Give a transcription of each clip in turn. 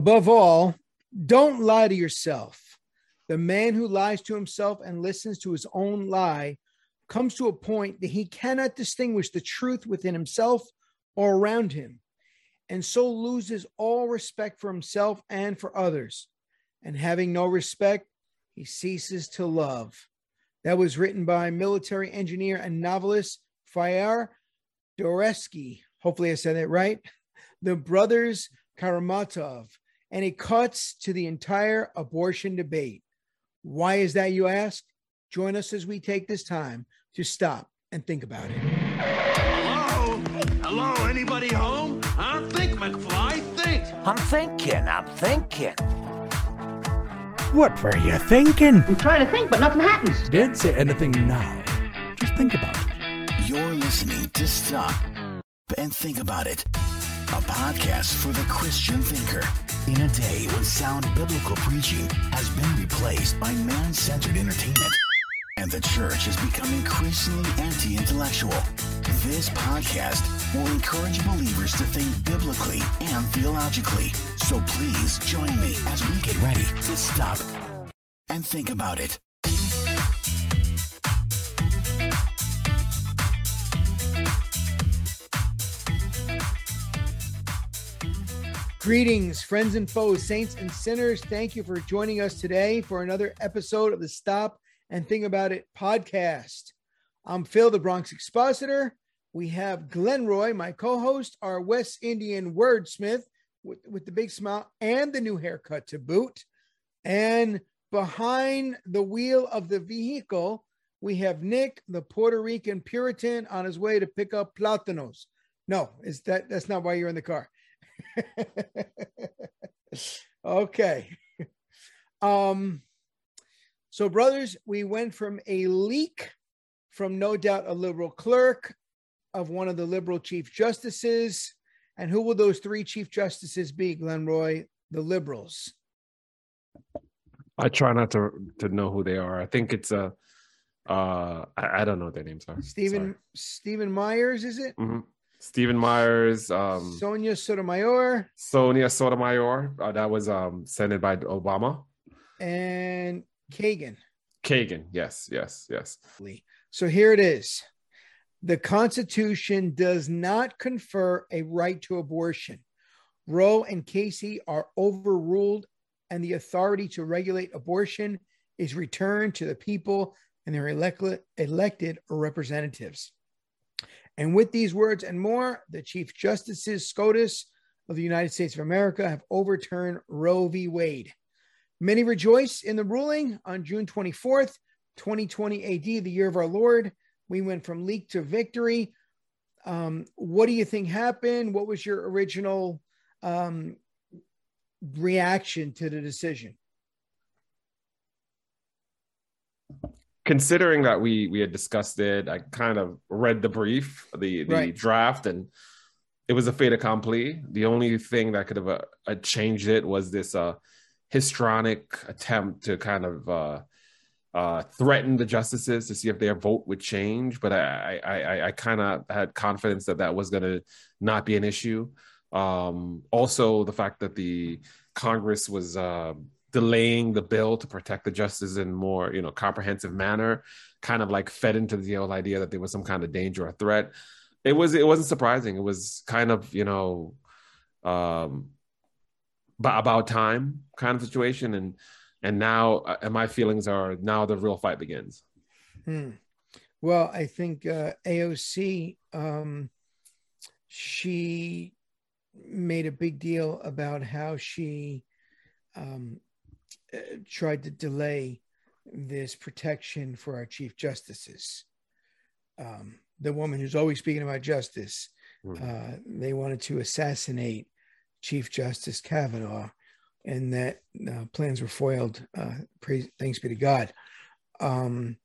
Above all, don't lie to yourself. The man who lies to himself and listens to his own lie comes to a point that he cannot distinguish the truth within himself or around him, and so loses all respect for himself and for others. And having no respect, he ceases to love. That was written by military engineer and novelist Fyodor Dostoevsky. Hopefully, I said that right. The brothers Karamazov. And it cuts to the entire abortion debate. Why is that, you ask? Join us as we take this time to stop and think about it. Hello? Hello? Anybody home? I think, McFly, think. I'm thinking, I'm thinking. What were you thinking? I'm trying to think, but nothing happens. Don't say anything now. Just think about it. You're listening to Stop and Think About It, a podcast for the Christian thinker. In a day when sound biblical preaching has been replaced by man centered entertainment and the church has become increasingly anti intellectual, this podcast will encourage believers to think biblically and theologically. So please join me as we get ready to stop and think about it. Greetings, friends and foes, saints and sinners. Thank you for joining us today for another episode of the Stop and Think About It podcast. I'm Phil, the Bronx Expositor. We have Glenn Roy, my co host, our West Indian wordsmith with, with the big smile and the new haircut to boot. And behind the wheel of the vehicle, we have Nick, the Puerto Rican Puritan, on his way to pick up plátanos. No, is that that's not why you're in the car. okay. Um, so, brothers, we went from a leak from no doubt a liberal clerk of one of the liberal chief justices. And who will those three chief justices be, Glenn Roy? The liberals. I try not to to know who they are. I think it's a uh I, I don't know what their names are. Stephen Stephen Myers, is it? hmm Stephen Myers, um Sonia Sotomayor Sonia Sotomayor. Uh, that was um sent by Obama. and Kagan. Kagan. Yes, yes, yes. So here it is. The Constitution does not confer a right to abortion. Roe and Casey are overruled, and the authority to regulate abortion is returned to the people and their elect- elected representatives. And with these words and more, the Chief Justices SCOTUS of the United States of America have overturned Roe v. Wade. Many rejoice in the ruling on June 24th, 2020 AD, the year of our Lord. We went from leak to victory. Um, what do you think happened? What was your original um, reaction to the decision? Considering that we we had discussed it, I kind of read the brief, the the Right. draft, and it was a fait accompli. The only thing that could have uh, uh, changed it was this uh, histrionic attempt to kind of uh, uh, threaten the justices to see if their vote would change. But I I, I, I kind of had confidence that that was going to not be an issue. Um, also, the fact that the Congress was uh, delaying the bill to protect the justice in more you know comprehensive manner kind of like fed into the old idea that there was some kind of danger or threat. It was it wasn't surprising. It was kind of you know um but about time kind of situation. And and now uh, and my feelings are now the real fight begins. Hmm. Well, I think uh, AOC, um, she made a big deal about how she um, uh, tried to delay this protection for our chief justices. Um, the woman who's always speaking about justice, Mhm. uh, they wanted to assassinate Chief Justice Kavanaugh, and that uh, plans were foiled. Uh, praise, thanks be to God. Um,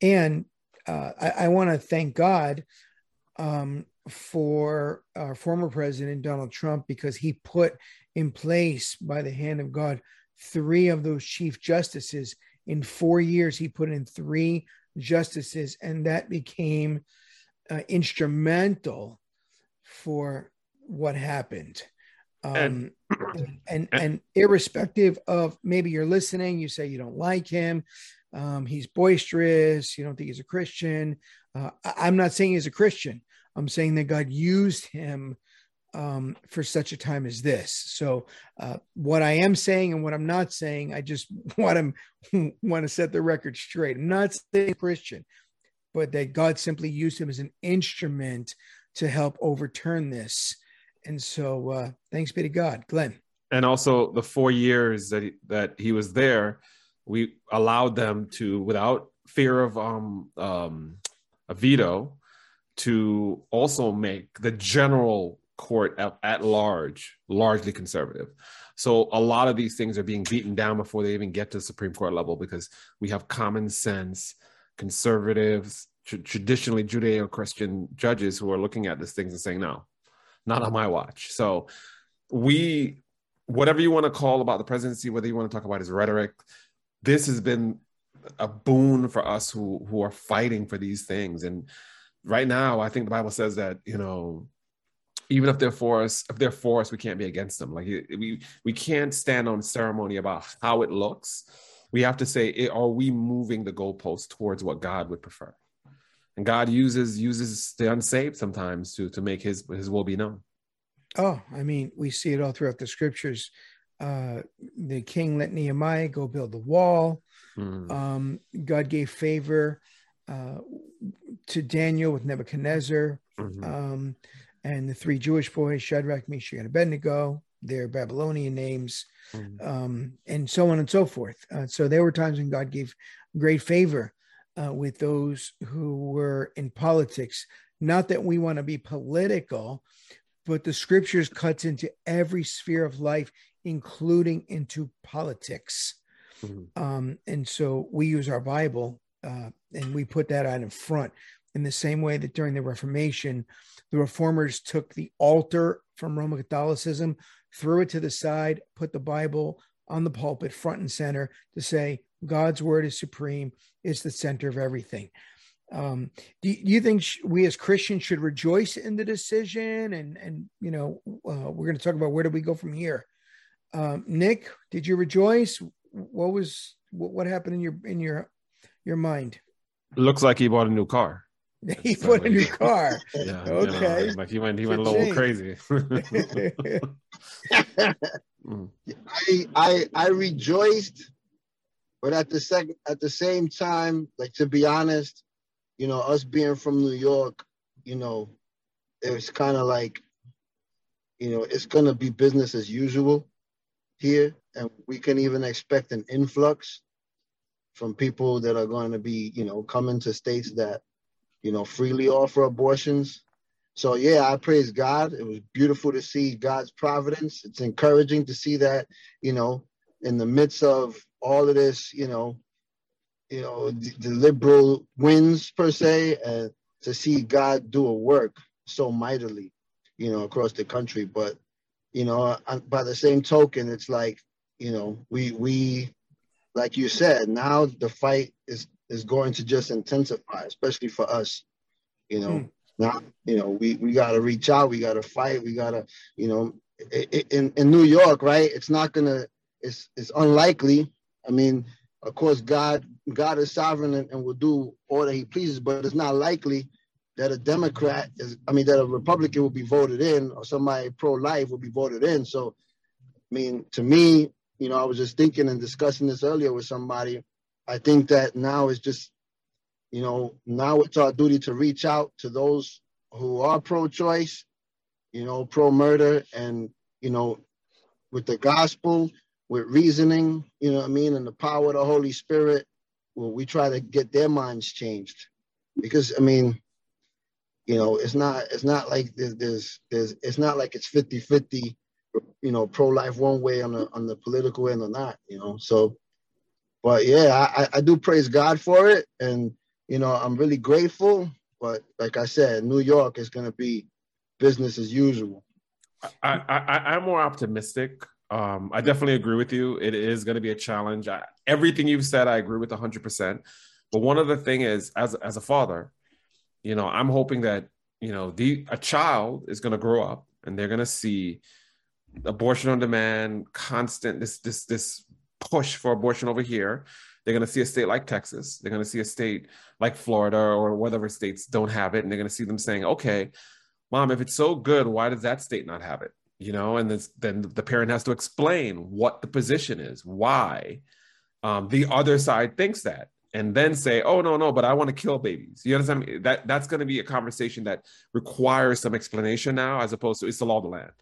and uh, I, I want to thank God um, for our former president Donald Trump because he put in place by the hand of God three of those chief justices in four years. He put in three justices, and that became uh, instrumental for what happened. Um, And- and, and irrespective of maybe you're listening, you say you don't like him, um, he's boisterous, you don't think he's a Christian. Uh, I, am not saying he's a Christian. I'm saying that God used him um, for such a time as this. So, uh, what I am saying and what I'm not saying, I just want to want to set the record straight. I'm not saying Christian, but that God simply used him as an instrument to help overturn this. And so, uh, thanks be to God, Glenn. And also, the four years that he, that he was there, we allowed them to, without fear of um, um, a veto, to also make the general court at, at, large largely conservative. So a lot of these things are being beaten down before they even get to the Supreme Court level because we have common sense conservatives, tr- traditionally Judeo-Christian judges who are looking at these things and saying, "No, not on my watch." So we, whatever you want to call about the presidency, whether you want to talk about his rhetoric, this has been a boon for us who who are fighting for these things and right now i think the bible says that you know even if they're for us, if they're for us, we can't be against them. Like we we can't stand on ceremony about how it looks. We have to say, are we moving the goalpost towards what God would prefer? And God uses uses the unsaved sometimes to to make His His will be known. Oh, I mean, we see it all throughout the scriptures. Uh, the king let Nehemiah go build the wall. Mm. Um, God gave favor uh, to Daniel with Nebuchadnezzar. Mm-hmm. Um, and the three Jewish boys, Shadrach, Meshach, and Abednego, their Babylonian names, mm-hmm. um, and so on and so forth. Uh, so there were times when God gave great favor uh, with those who were in politics. Not that we want to be political, but the scriptures cuts into every sphere of life, including into politics. Mm-hmm. Um, and so we use our Bible uh, and we put that out in front in the same way that during the Reformation, the reformers took the altar from Roman Catholicism, threw it to the side, put the Bible on the pulpit front and center to say God's word is supreme, it's the center of everything. Um, do, you think we as Christians should rejoice in the decision? And and you know, uh, we're going to talk about where do we go from here. Um, Nick, did you rejoice? What was what happened in your in your your mind? Looks like he bought a new car. He so put like, a new car. Yeah, okay. You know, like he went, he went a little crazy. Mm. I I I rejoiced, but at the second at the same time, like to be honest, you know, us being from New York, you know, it was kind of like, you know, it's gonna be business as usual here, and we can even expect an influx from people that are going to be, you know, coming to states that you know, freely offer abortions. So yeah, I praise God. It was beautiful to see God's providence. It's encouraging to see that, you know, in the midst of all of this, you know, you know, the, the liberal wins per se, and to see God do a work so mightily, you know, across the country. But, you know, by the same token, it's like, you know, we we, like you said, now the fight is is going to just intensify, especially for us. You know, mm. now you know we we got to reach out, we got to fight, we got to you know in in New York, right? It's not gonna. It's it's unlikely. I mean, of course, God God is sovereign and, and will do all that He pleases, but it's not likely that a Democrat is. I mean, that a Republican will be voted in, or somebody pro-life will be voted in. So, I mean, to me, you know, I was just thinking and discussing this earlier with somebody I think that now is just, you know, now it's our duty to reach out to those who are pro-choice, you know, pro-murder, and you know, with the gospel, with reasoning, you know what I mean, and the power of the Holy Spirit, well, we try to get their minds changed, because I mean, you know, it's not it's not like there's there's, there's it's not like it's 50-50, you know, pro-life one way on the on the political end or not, you know, so but yeah, I, I do praise God for it, and you know I'm really grateful. But like I said, New York is going to be business as usual. I, I I'm more optimistic. Um, I definitely agree with you. It is going to be a challenge. I, everything you've said, I agree with 100. percent But one other thing is, as as a father, you know, I'm hoping that you know the a child is going to grow up and they're going to see abortion on demand, constant this this this push for abortion over here. They're going to see a state like Texas. They're going to see a state like Florida or whatever states don't have it, and they're going to see them saying, "Okay, mom, if it's so good, why does that state not have it?" You know, and this, then the parent has to explain what the position is, why um, the other side thinks that, and then say, "Oh no, no, but I want to kill babies." You understand? Me? That that's going to be a conversation that requires some explanation now, as opposed to it's the law of the land.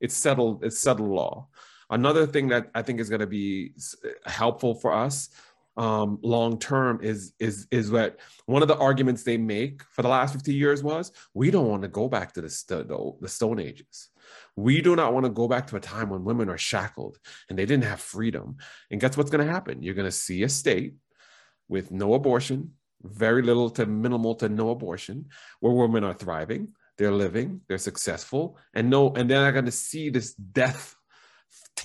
It's settled. It's settled law. Another thing that I think is going to be helpful for us um, long term is is is that one of the arguments they make for the last 50 years was we don't want to go back to the, the, the stone ages. We do not want to go back to a time when women are shackled and they didn't have freedom. And guess what's going to happen? You're going to see a state with no abortion very little to minimal to no abortion where women are thriving they're living they're successful and no and they're not going to see this death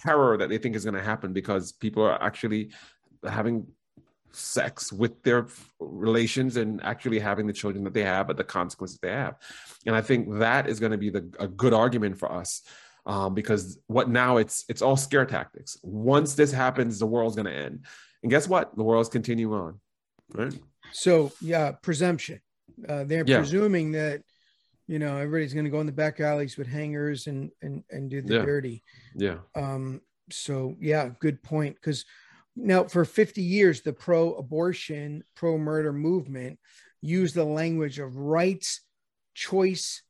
terror that they think is going to happen because people are actually having sex with their relations and actually having the children that they have, but the consequences they have. And I think that is going to be the, a good argument for us um, because what now it's it's all scare tactics. Once this happens, the world's going to end. And guess what? The world's continuing on. Right. So yeah, presumption. Uh, they're Yeah. presuming that you know everybody's going to go in the back alleys with hangers and and and do the Yeah. dirty. Yeah. Um, so yeah, good point. Because now for 50 years, the pro-abortion, pro-murder movement used the language of rights, choice,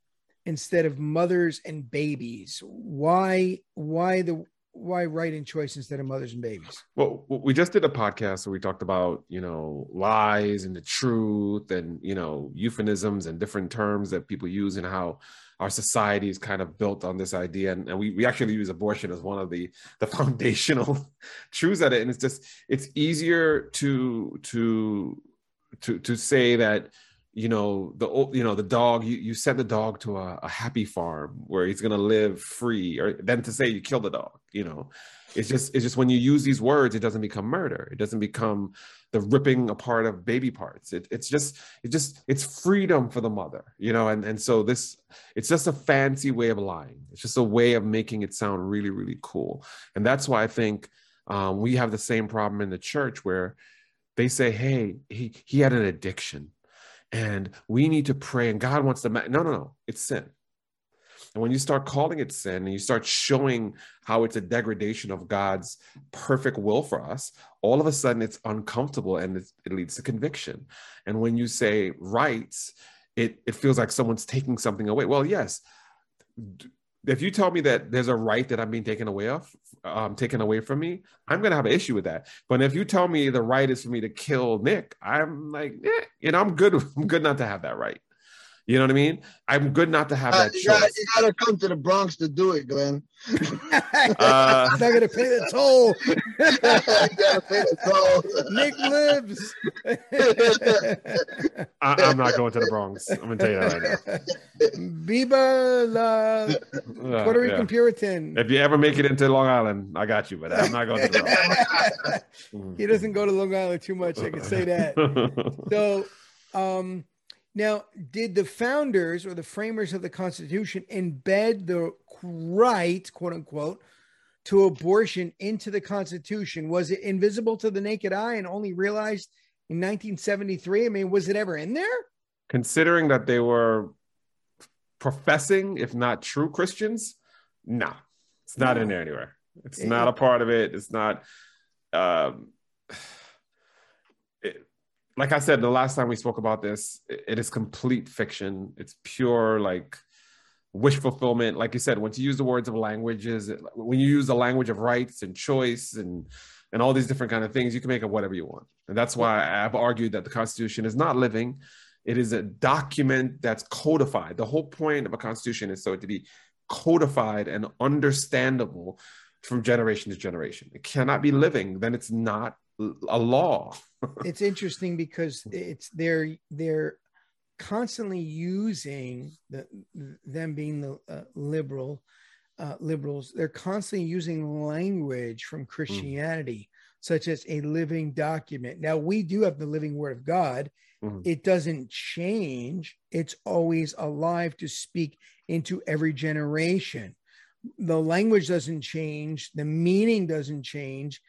instead of mothers and babies. Why? Why the? Why writing choice instead of mothers and babies? Well, we just did a podcast where we talked about, you know, lies and the truth and, you know, euphemisms and different terms that people use and how our society is kind of built on this idea. And, and we, we actually use abortion as one of the, the foundational truths at it. And it's just, it's easier to, to, to, to say that, you know, the, you know, the dog, you, you send the dog to a, a happy farm where he's going to live free or then to say you kill the dog, you know, it's just it's just when you use these words it doesn't become murder. It doesn't become the ripping apart of baby parts. It, it's just it just it's freedom for the mother you know? And and so this it's just a fancy way of lying. It's just a way of making it sound really really cool. And that's why i think um, we have the same problem in the church where they say hey he he had an addiction and we need to pray and god wants to ma-. no no no it's sin and when you start calling it sin and you start showing how it's a degradation of God's perfect will for us, all of a sudden it's uncomfortable and it's, it leads to conviction. And when you say rights, it, it feels like someone's taking something away. Well, yes. If you tell me that there's a right that I'm being taken away of, um, taken away from me, I'm gonna have an issue with that. But if you tell me the right is for me to kill Nick, I'm like, eh, you know, I'm good. I'm good not to have that right. You know what I mean? I'm good not to have Uh, that you, gotta, you gotta come to the Bronx to do it, Glenn. Uh, It's not gonna pay the toll. you gotta pay the toll. Nick lives. I, I'm not going to the Bronx. I'm gonna tell you that right now. Viva la Uh, Puerto yeah. Rican Puritan. If you ever make it into Long Island, I got you, but I'm not going to the Bronx. he doesn't go to Long Island too much. I can say that. So, um, now, did the founders or the framers of the Constitution embed the right, quote unquote, to abortion into the Constitution? Was it invisible to the naked eye and only realized in 1973? I mean, was it ever in there? Considering that they were professing, if not true Christians, no, it's not in there anywhere. It's It- not a part of it. It's not. Um, like I said, the last time we spoke about this, it- is complete fiction. It's pure like wish fulfillment. Like you said, once you use the words of languages, when you use the language of rights and choice and and all these different kind of things, you can make it whatever you want. And that's why I've argued that the Constitution is not living. It is a document that's codified. The whole point of a constitution is so it to be codified and understandable from generation to generation. It cannot be living, then it's not a law. it's interesting because it's they're they're constantly using the them being the uh, liberal uh, liberals they're constantly using language from christianity such as a living document now we do have the living word of god Mhm. it doesn't change it's always alive to speak into every generation the language doesn't change, the meaning doesn't change.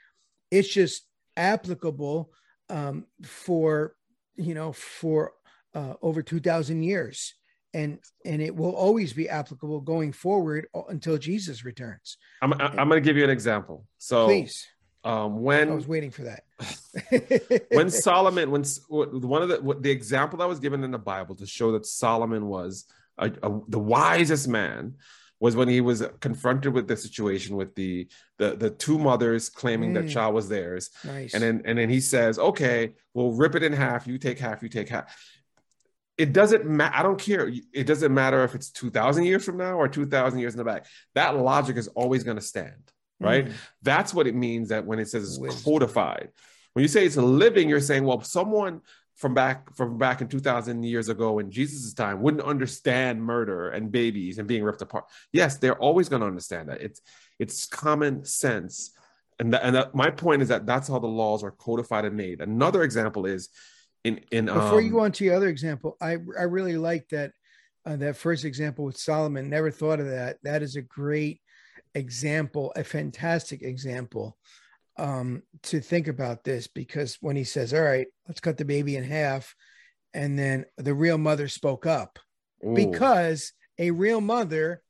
It's just applicable um, for you know for uh, over two thousand years, and and it will always be applicable going forward until Jesus returns. I'm I'm going to give you an example. So Please, um, when I was waiting for that. when Solomon, when one of the what- the example that was given in the Bible to show that Solomon was a, a, the wisest man was when he was confronted with the situation with the the the two mothers claiming that Mm. child was theirs, nice. and then and then he says, "Okay, we'll rip it in half. You take half. You take half." It doesn't matter. I don't care. It doesn't matter if it's two thousand years from now or two thousand years in the back. That logic is always going to stand, right? Mm. That's what it means that when it says it's Wisdom. codified. When you say it's living, you're saying, well, someone from back from back in 2000 years ago in Jesus' time wouldn't understand murder and babies and being ripped apart. Yes, they're always going to understand that. It's it's common sense. And that, and that, my point is that that's how the laws are codified and made. Another example is in in Before you um, go on to the other example, I I really like that uh, that first example with Solomon. Never thought of that. That is a great example, a fantastic example um, to think about this because when he says, "All right, let's cut the baby in half," and then the real mother spoke up ooh, because a real mother,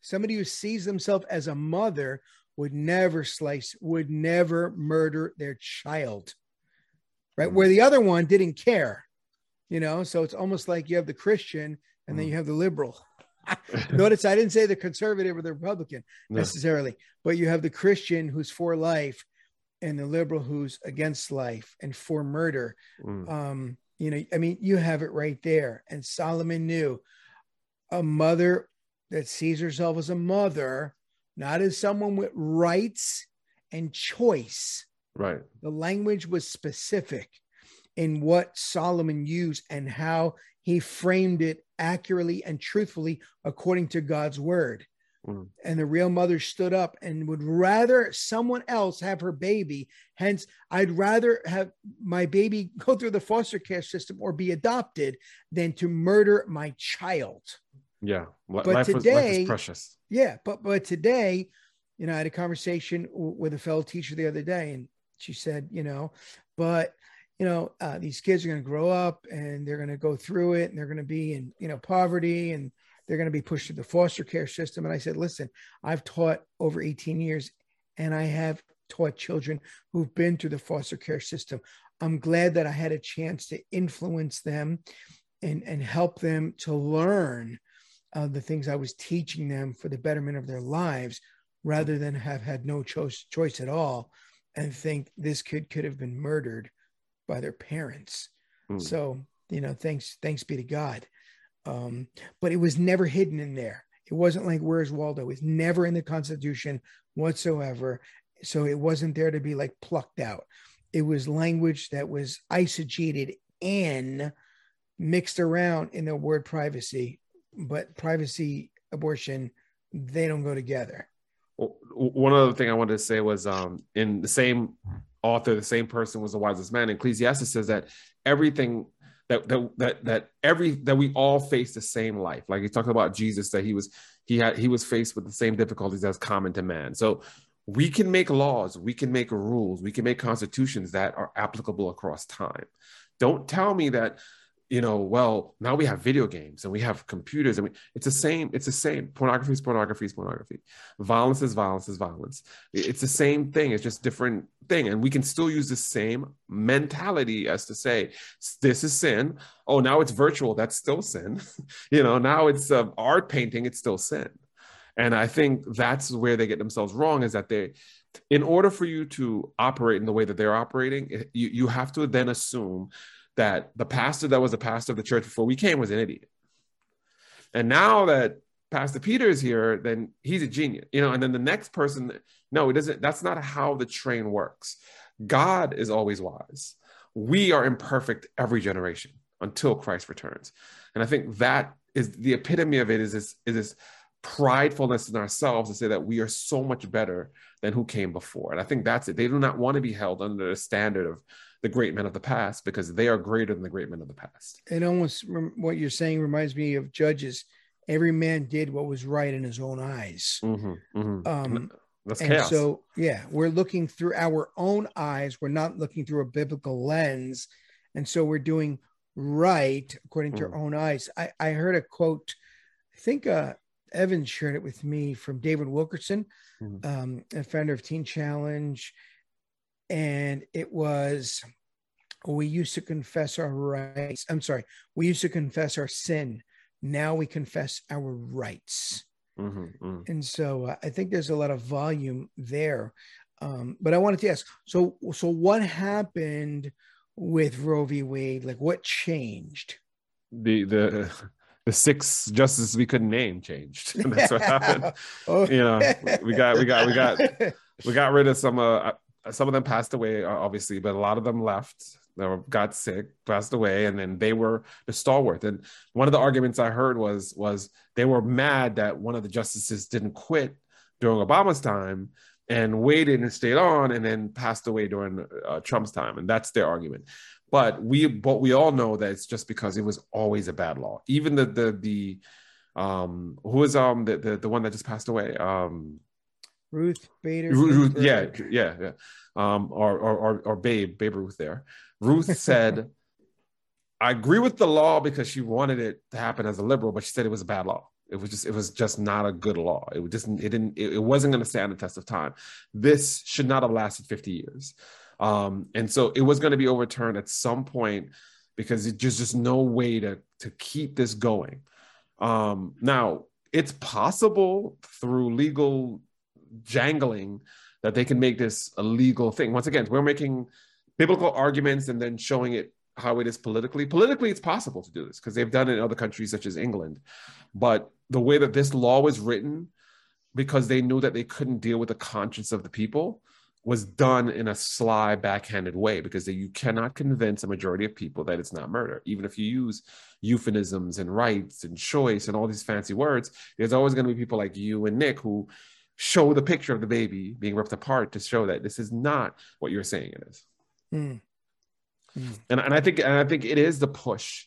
somebody who sees themselves as a mother, would never slice, would never murder their child. Right. Mm. Where the other one didn't care, you know, so it's almost like you have the Christian and then Mm. you have the liberal. Notice I didn't say the conservative or the Republican Yeah. necessarily, but you have the Christian who's for life and the liberal who's against life and for murder Mm. um you know i mean you have it right there and solomon knew a mother that sees herself as a mother not as someone with rights and choice right. the language was specific in what solomon used and how he framed it accurately and truthfully according to god's word Mm. and the real mother stood up and would rather someone else have her baby. Hence, I'd rather have my baby go through the foster care system or be adopted than to murder my child. Yeah. But life, was, life today- is precious. Yeah, but but today, you know, I had a conversation w- with a fellow teacher the other day, and she said, you know, but you know, uh, these kids are going to grow up and they're going to go through it, and they're going to be in you know poverty, and they're going to be pushed to the foster care system. And I said, listen, I've taught over 18 years, and I have taught children who've been through the foster care system. I'm glad that I had a chance to influence them and and help them to learn uh, the things I was teaching them for the betterment of their lives, rather than have had no choice choice at all, and think this kid could have been murdered by their parents. Mm. So you know, thanks thanks be to God. Um, but it was never hidden in there. It wasn't like where's Waldo? It's never in the Constitution whatsoever. So it wasn't there to be like plucked out. It was language that was eisegeted in, mixed around in the word privacy, but privacy, abortion, they don't go together. One other thing I wanted to say was um, in the same author, the same person was the wisest man. Ecclesiastes says that everything that that that that every that we all face the same life. Like he talked about Jesus, that he was he had he was faced with the same difficulties as common to man. So we can make laws, we can make rules, we can make constitutions that are applicable across time. Don't tell me that you know, well, now we have video games and we have computers and we, it's the same, it's the same. Pornography is pornography is pornography. Violence is violence is violence. It's the same thing. It's just different thing. And we can still use the same mentality as to say, this is sin. Oh, now it's virtual. That's still sin. you know, now it's uh, art painting. It's still sin. And I think that's where they get themselves wrong is that they, in order for you to operate in the way that they're operating, you, you have to then assume that the pastor that was the pastor of the church before we came was an idiot. And now that Pastor Peter is here, then he's a genius, you know, and then the next person, no, it doesn't, that's not how the train works. God is always wise. We are imperfect every generation until Christ returns. And I think that is the epitome of it is this, is this pridefulness in ourselves to say that we are so much better than who came before. And I think that's it. They do not want to be held under the standard of the great men of the past because they are greater than the great men of the past. And almost rem- what you're saying reminds me of Judges every man did what was right in his own eyes. Mhm, mhm. Um, That's and chaos. so, yeah, we're looking through our own eyes. We're not looking through a biblical lens. And so we're doing right according to our own eyes. I, I heard a quote, I think uh, Evan shared it with me from David Wilkerson, Mhm. um, a founder of Teen Challenge. And it was, we used to confess our rights. I'm sorry, we used to confess our sin. Now we confess our rights. Mhm, mhm. And so uh, I think there's a lot of volume there. Um, but I wanted to ask, so so what happened with Roe v. Wade? Like what changed? the the the six justices we couldn't name changed. That's what happened. Oh. You know, we got we got we got we got rid of some uh some of them passed away obviously but a lot of them left they were, got sick passed away and then they were the stalwart. And one of the arguments i heard was was they were mad that one of the justices didn't quit during obama's time and waited and stayed on and then passed away during uh, trump's time and that's their argument. But we but we all know that it's just because it was always a bad law. Even the the the um who was um the, the the one that just passed away um Ruth Bader. Ruth, yeah, yeah, yeah. Um, or, or or or Babe, Babe Ruth there. Ruth said, I agree with the law because she wanted it to happen as a liberal, but she said it was a bad law. It was just it was just not a good law. It was just it didn't it, it wasn't going to stand the test of time. This should not have lasted 50 years. Um, and so it was going to be overturned at some point because it just just no way to to keep this going. Um, now it's possible through legal jangling that they can make this a legal thing. Once again, we're making biblical arguments and then showing it how it is politically. Politically, it's possible to do this because they've done it in other countries such as England. But the way that this law was written, because they knew that they couldn't deal with the conscience of the people, was done in a sly, backhanded way because you cannot convince a majority of people that it's not murder. Even if you use euphemisms and rights and choice and all these fancy words, there's always going to be people like you and Nick who show the picture of the baby being ripped apart to show that this is not what you're saying it is. Hmm. And, and I think and I think it is the push.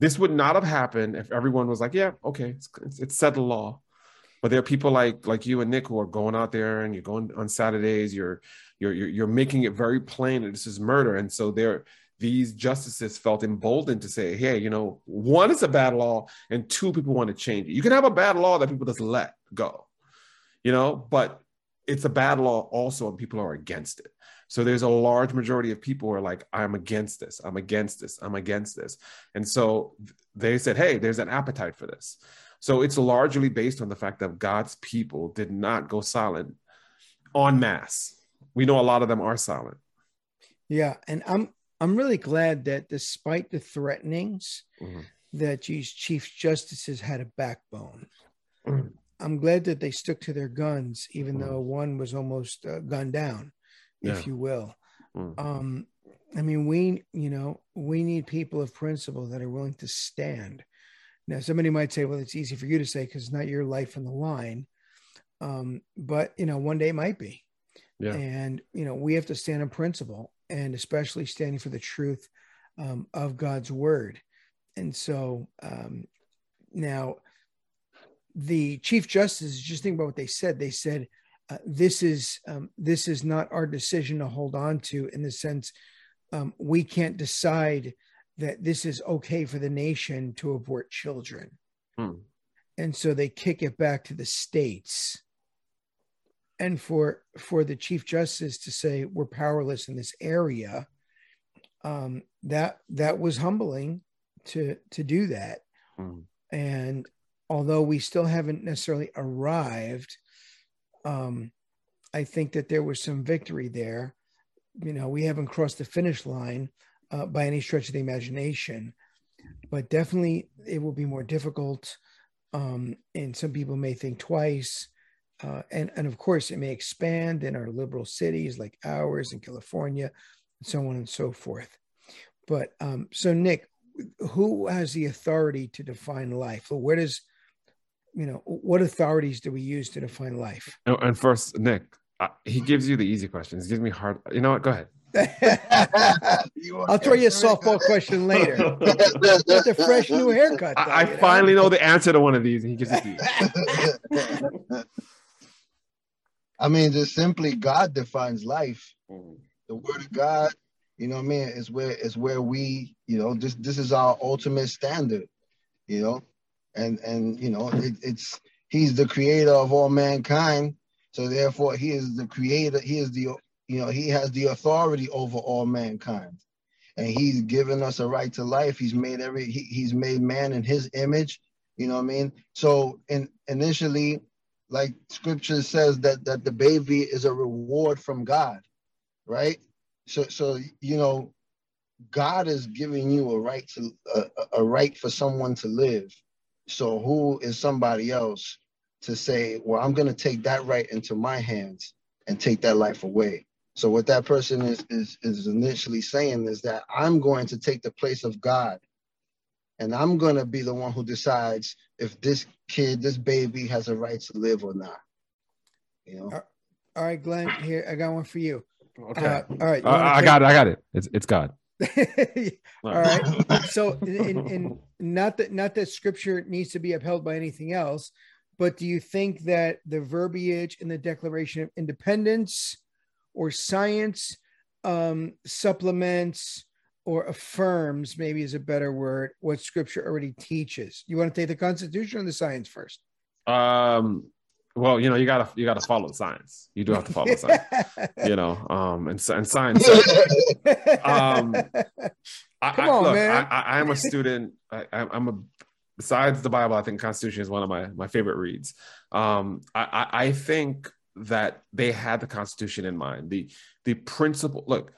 This would not have happened if everyone was like, yeah, okay, it's, it's, it's settled law. But there are people like like you and Nick who are going out there and you're going on Saturdays. You're you're you're, you're making it very plain that this is murder, and so there these justices felt emboldened to say, hey, you know, one, is a bad law, and two, people want to change it. You can have a bad law that people just let go, you know, but it's a bad law also, and people are against it. So there's a large majority of people who are like, I'm against this, I'm against this, I'm against this. And so they said, hey, there's an appetite for this. So it's largely based on the fact that God's people did not go silent en masse. We know a lot of them are silent. Yeah, and I'm I'm really glad that despite the threatenings, Mhm. that these chief justices had a backbone. Mhm. I'm glad that they stuck to their guns, even Mhm. though one was almost uh, gunned down, if Yeah. you will. Mm. Um, I mean, we you know we need people of principle that are willing to stand. Now, somebody might say, "Well, it's easy for you to say because it's not your life on the line," um, but you know, one day it might be. Yeah. And you know, we have to stand in principle, and especially standing for the truth um, of God's word. And so um, now, the chief justice just think about what they said. They said, uh, "This is um, this is not our decision to hold on to. In the sense, um, we can't decide that this is okay for the nation to abort children." Hmm. And so they kick it back to the states and for for the chief justice to say we're powerless in this area um that that was humbling to to do that Mm. and although we still haven't necessarily arrived um i think that there was some victory there you know we haven't crossed the finish line uh, by any stretch of the imagination but definitely it will be more difficult um and some people may think twice uh, and and of course it may expand in our liberal cities like ours in California, and so on and so forth. But um, so Nick, who has the authority to define life? Where does you know what authorities do we use to define life? Oh, and first, Nick, uh, he gives you the easy questions. He gives me hard. You know what? Go ahead. I'll throw you a softball question later. With a fresh new haircut. though, I, I you know? finally know the answer to one of these, and he gives it to you. I mean, just simply God defines life. The word of God, you know what I mean, is where is where we, you know, this this is our ultimate standard, you know, and and you know, it, it's he's the creator of all mankind. So therefore he is the creator, he is the you know, he has the authority over all mankind. And he's given us a right to life. He's made every he, he's made man in his image, you know what I mean? So in initially like scripture says that that the baby is a reward from God, right? So so you know, God is giving you a right to a, a- a right for someone to live. So who is somebody else to say, well, I'm going to take that right into my hands and take that life away? So what that person is is is initially saying is that I'm going to take the place of God, and I'm going to be the one who decides if this kid, this baby, has a right to live or not. You know. All right, Glenn, here, I got one for you. Okay. Uh, all right. Uh, I got it. I got it. It's it's God. All right. So, in, in not that not that scripture needs to be upheld by anything else, but do you think that the verbiage in the Declaration of Independence or science um, supplements or affirms, maybe is a better word, what scripture already teaches? You want to take the Constitution or the science first? Um. Well, you know, you gotta you gotta follow the science. You do have to follow science. You know, um, and, and science. Um, I, Come I, on, look, man. I, I, I'm a student. I, I- I'm a besides the Bible. I think Constitution is one of my my favorite reads. Um, I, I, I think that they had the Constitution in mind. The the principle. Look,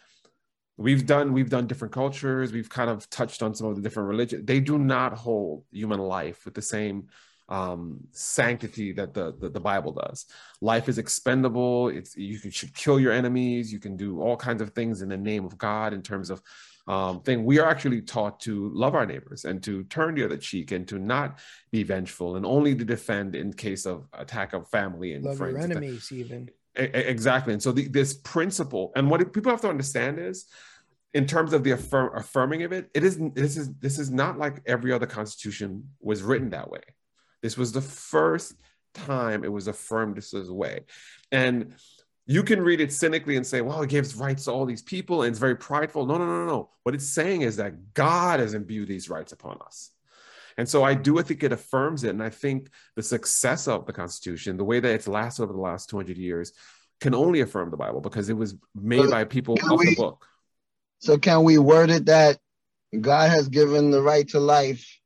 we've done we've done different cultures. We've kind of touched on some of the different religions. They do not hold human life with the same um sanctity that the, the the bible does. Life is expendable. It's you can should kill your enemies. You can do all kinds of things in the name of god in terms of um thing. We are actually taught to love our neighbors and to turn the other cheek and to not be vengeful and only to defend in case of attack of family and Love friends enemies, even. Exactly. And so the, this principle and what people have to understand is in terms of the affirm, affirming of it it is this is this is not like every other constitution was written that way this was the first time it was affirmed this is way and you can read it cynically and say well it gives rights to all these people and it's very prideful no no no no what it's saying is that god has imbued these rights upon us and so I do think it affirms it. And I think the success of the Constitution, the way that it's lasted over the last 200 years, can only affirm the Bible because it was made But by people of the book. So can we word it that God has given the right to life,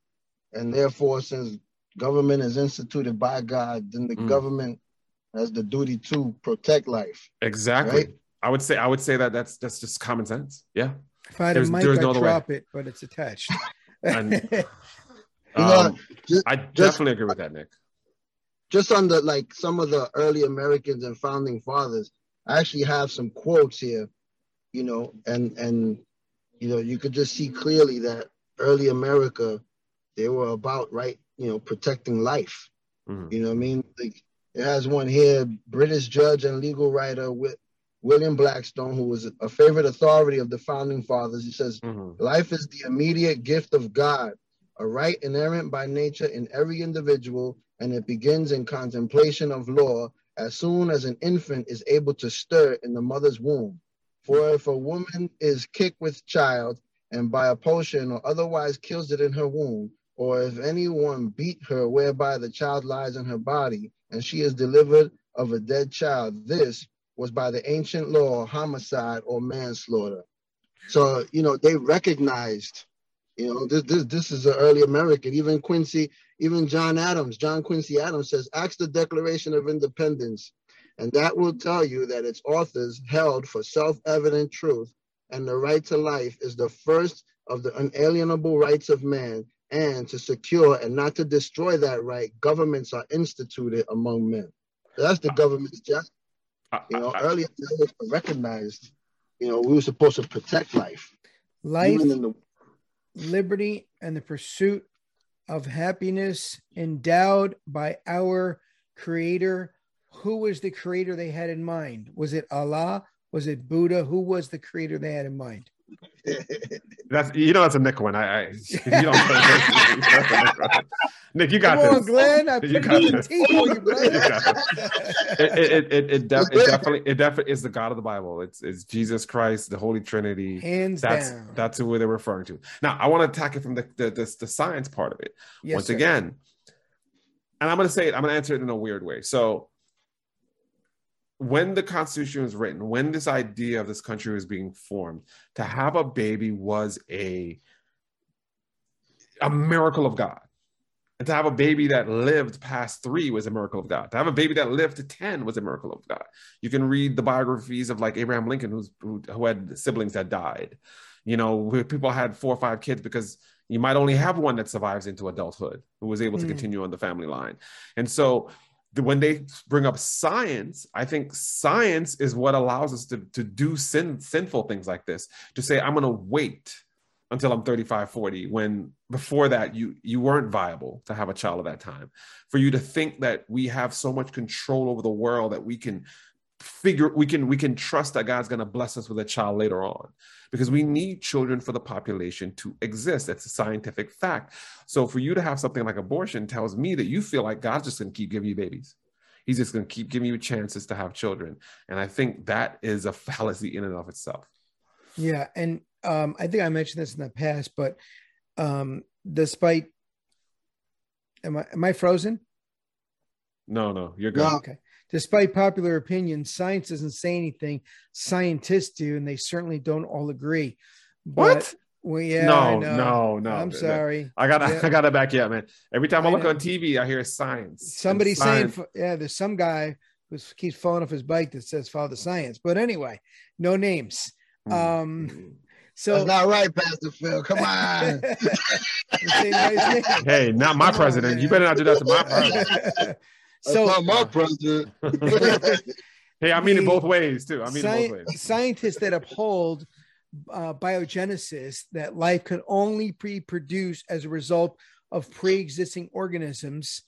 and therefore, since government is instituted by God, then the Mm. government has the duty to protect life. Exactly. Right. I would say I would say that that's that's just common sense. Yeah. If I had There's- a mic, there's I'd no other way. drop it, but it's attached. And- You know, Um, just- I definitely agree with that, Nick. Just on the like some of the early Americans and founding fathers, I actually have some quotes here, you know, and and you know, you could just see clearly that early America, they were about right, you know, protecting life. Mhm. You know what I mean? Like it has one here, British judge and legal writer with William Blackstone, who was a favorite authority of the founding fathers. He says, Mhm. Life is the immediate gift of God, a right inherent by nature in every individual, and it begins in contemplation of law as soon as an infant is able to stir in the mother's womb. For if a woman is kicked with child and by a potion or otherwise kills it in her womb, or if anyone beat her whereby the child lies in her body, and she is delivered of a dead child, this was by the ancient law homicide or manslaughter. So, you know, they recognized, you know, this this this is an early American. Even Quincy, even John Adams, John Quincy Adams says, ask the Declaration of Independence, and that will tell you that its authors held for self-evident truth, and the right to life is the first of the unalienable rights of man, and to secure and not to destroy that right, governments are instituted among men. So that's the government's job. I- You know, I- earlier they was recognized, you know, we were supposed to protect life. Life, Even in the liberty, and the pursuit of happiness endowed by our creator. Who was the creator they had in mind? Was it Allah Was it Buddha? Who was the creator they had in mind? That's you know that's a Nick one. I, I you don't that's Nick. Nick, you got Come on, this. Glenn. I You it got the this. tape you, You got it, it, it, it, it, def- it definitely it definitely is the God of the Bible. It's it's Jesus Christ, the Holy Trinity. Hands That's down. that's who they're referring to. Now I want to attack it from the the, the, the science part of it. Yes, Once sir. again, and I'm going to say it. I'm going to answer it in a weird way. So when the Constitution was written, when this idea of this country was being formed, to have a baby was a a miracle of God. And to have a baby that lived past three was a miracle of God. To have a baby that lived to 10 was a miracle of God. You can read the biographies of like Abraham Lincoln, who's, who, who had siblings that died. You know, where people had four or five kids because you might only have one that survives into adulthood who was able to Mm. continue on the family line. And so when they bring up science, I think science is what allows us to, to do sin, sinful things like this, to say, I'm going to wait until I'm 35, 40, when before that you you weren't viable to have a child at that time. For you to think that we have so much control over the world that we can figure we can we can trust that God's going to bless us with a child later on because we need children for the population to exist. That's a scientific fact. So for you to have something like abortion tells me that you feel like God's just going to keep giving you babies. He's just going to keep giving you chances to have children. And I think that is a fallacy in and of itself. Yeah, and um, I think I mentioned this in the past, but um, despite, am I am I frozen? No, no, you're good. No. Okay. Despite popular opinion, science doesn't say anything. Scientists do, and they certainly don't all agree. But, What? Well, yeah, I no, know. no, no. I'm sorry. I gotta, Yeah. I gotta back you up, man. Every time I, I look know. on TV, I hear science. Somebody saying, yeah, there's some guy who keeps falling off his bike that says follow the science. But anyway, no names. Hmm. Um, so That's not right, Pastor Phil. Come on. Say nice name. hey, not my president. you better not do that to my president. That's so not my president. hey, I mean it both ways too. I mean sci- it both ways. scientists that uphold uh, biogenesis, that life could only be produced as a result of pre-existing organisms.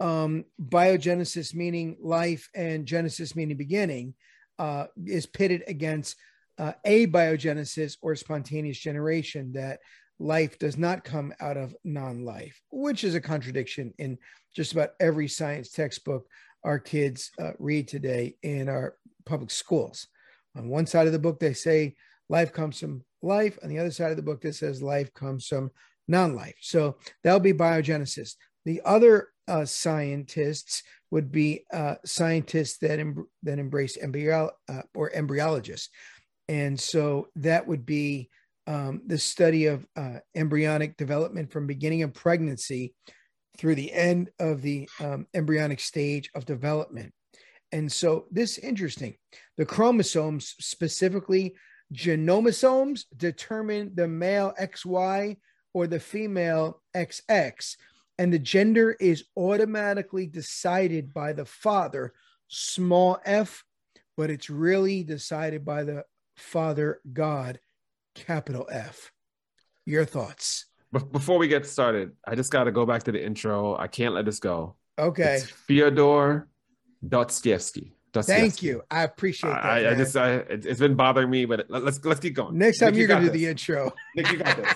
Um, biogenesis meaning life and genesis meaning beginning uh, is pitted against uh, abiogenesis or spontaneous generation that life does not come out of non-life, which is a contradiction in just about every science textbook our kids uh, read today in our public schools. On one side of the book, they say life comes from life. On the other side of the book, it says life comes from non life. So that'll be biogenesis. The other uh, scientists would be uh, scientists that, em- that embrace embryo uh, or embryologists. And so that would be um, the study of uh, embryonic development from beginning of pregnancy through the end of the um, embryonic stage of development. And so this is interesting. The chromosomes, specifically genomosomes, determine the male XY or the female XX. And the gender is automatically decided by the father, small f, but it's really decided by the father God, capital F. Your thoughts? But before we get started, I just got to go back to the intro. I can't let this go. Okay. It's Fyodor Dostoevsky. Thank you. I appreciate that. I, I just, I, it, it's been bothering me, but let- let's let's keep going. Next time Nick, you you're going to got do the intro. Nick, you got this.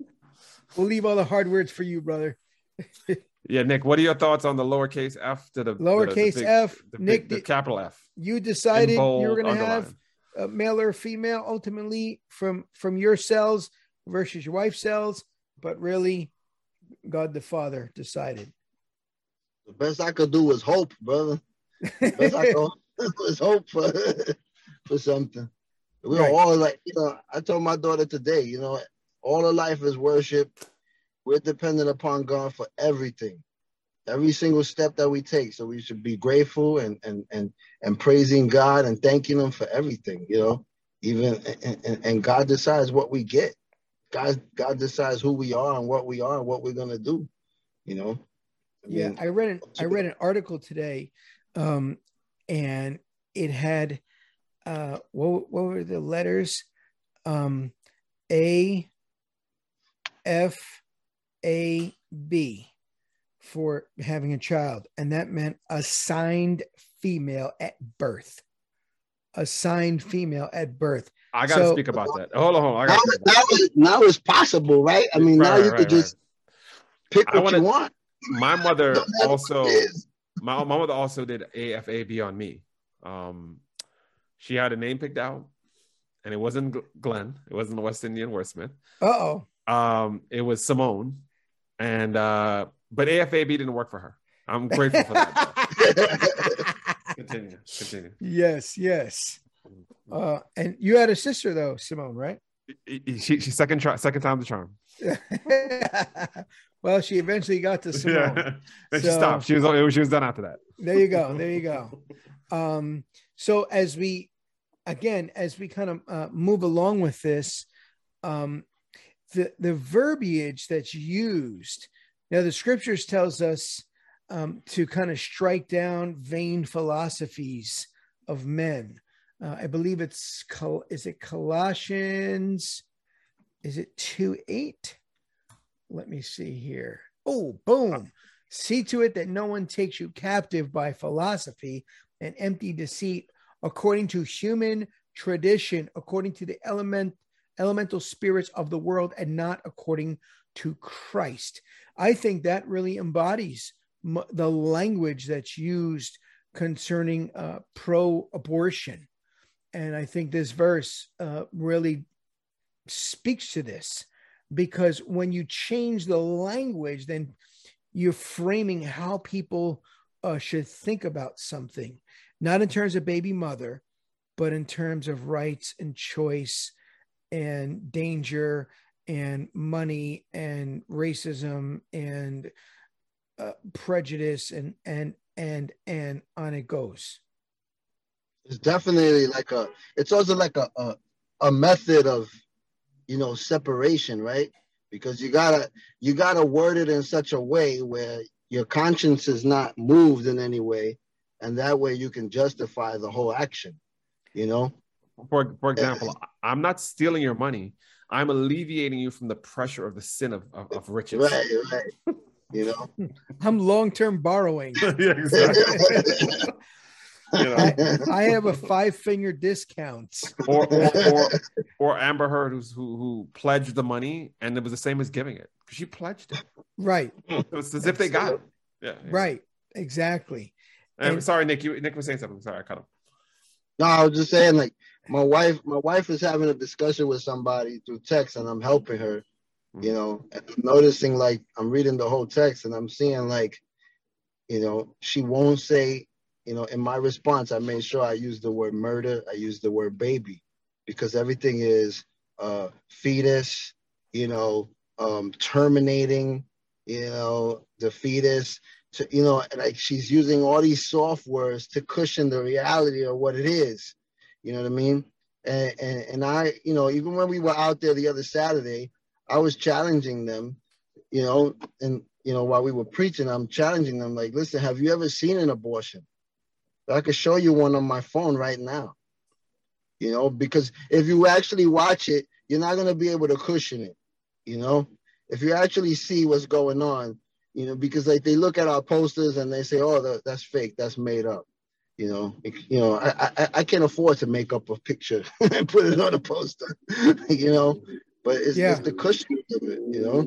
we'll leave all the hard words for you, brother. Yeah, Nick, what are your thoughts on the lowercase f to the the- the Lowercase big- f, the, Nick, big- the did- capital F? You decided bold, you were going to have underline. male or female ultimately from from your cells versus your wife's cells, but really, God the Father decided. The best I could do was hope, brother. Best I could was hope for for something. We Right. are all like, you know, I told my daughter today, you know, all of life is worship. We're dependent upon God for everything, every single step that we take. So we should be grateful and and and and praising God and thanking Him for everything. You know, even and, and, God decides what we get. God God decides who we are and what we are and what we're gonna do. You know. I Yeah, mean, I read an I read an article today, um, and it had uh, what what were the letters? Um, A, F, A, B, for having a child, and that meant assigned female at birth. assigned female at birth. I gotta So- speak about that. Hold on, hold on. I Now, gotta now, it- now it's possible, right? I mean, Right, now you right, could right, just pick I what wanna- you want. my mother also what it is. my, my mother also did AFAB on me. Um, she had a name picked out, and it wasn't Gl- Glenn. It wasn't the West Indian Wordsmith. Uh oh. Um, it was Simone, and uh, but AFAB didn't work for her. I'm grateful for that. continue, continue. yes, yes. Uh, and you had a sister though, Simone, right? She she second try second time the charm. well, she eventually got to Simone. Yeah, and she stopped. She was she was done after that. There you go. There you go. Um, so as we again, as we kind of uh, move along with this, um, the the verbiage that's used now, the scriptures tells us um, to kind of strike down vain philosophies of men. Uh, I believe it's is it Colossians? Is it two eight? Let me see here. Oh, boom. See to it that no one takes you captive by philosophy and empty deceit, according to human tradition, according to the element elemental spirits of the world, and not according to Christ. I think that really embodies the language that's used concerning uh, pro-abortion, and I think this verse uh, really speaks to this because when you change the language, then you're framing how people uh, should think about something, not in terms of baby mother, but in terms of rights and choice and danger and money and racism and uh, prejudice and and and and on it goes. It's definitely like a. It's also like a a, a method of, you know, separation, right? Because you gotta you gotta word it in such a way where your conscience is not moved in any way, and that way you can justify the whole action. You know. For for example, I'm not stealing your money. I'm alleviating you from the pressure of the sin of, of, of riches. Right, right. You know. I'm long-term borrowing. yeah, exactly. You know, I, I have a five-finger discount. or, or or or Amber Heard, who's, who who pledged the money, and it was the same as giving it because she pledged it. Right, It was as if they got it. Yeah, yeah. right, exactly. And, And- sorry, Nick. You Nick was saying something. Sorry, I cut him. No, I was just saying, like my wife, my wife is having a discussion with somebody through text, and I'm helping her. You know, and I'm noticing like I'm reading the whole text, and I'm seeing like, you know, she won't say, you know, in my response, I made sure I used the word murder, I used the word baby, because everything is uh fetus, you know, um terminating, you know, the fetus, to you know, like she's using all these softwares to cushion the reality of what it is. You know what I mean? And, and and I, you know, even when we were out there the other Saturday, I was challenging them, you know, and you know, while we were preaching, I'm challenging them, like, listen, have you ever seen an abortion? I could show you one on my phone right now. You know, because if you actually watch it, you're not gonna be able to cushion it, you know. If you actually see what's going on, you know, because like they look at our posters and they say, "Oh, that, that's fake, that's made up." You know, It- you know, I, I I can't afford to make up a picture and put it on a poster, you know. But it's, Yeah. it's the cushion of it, you know.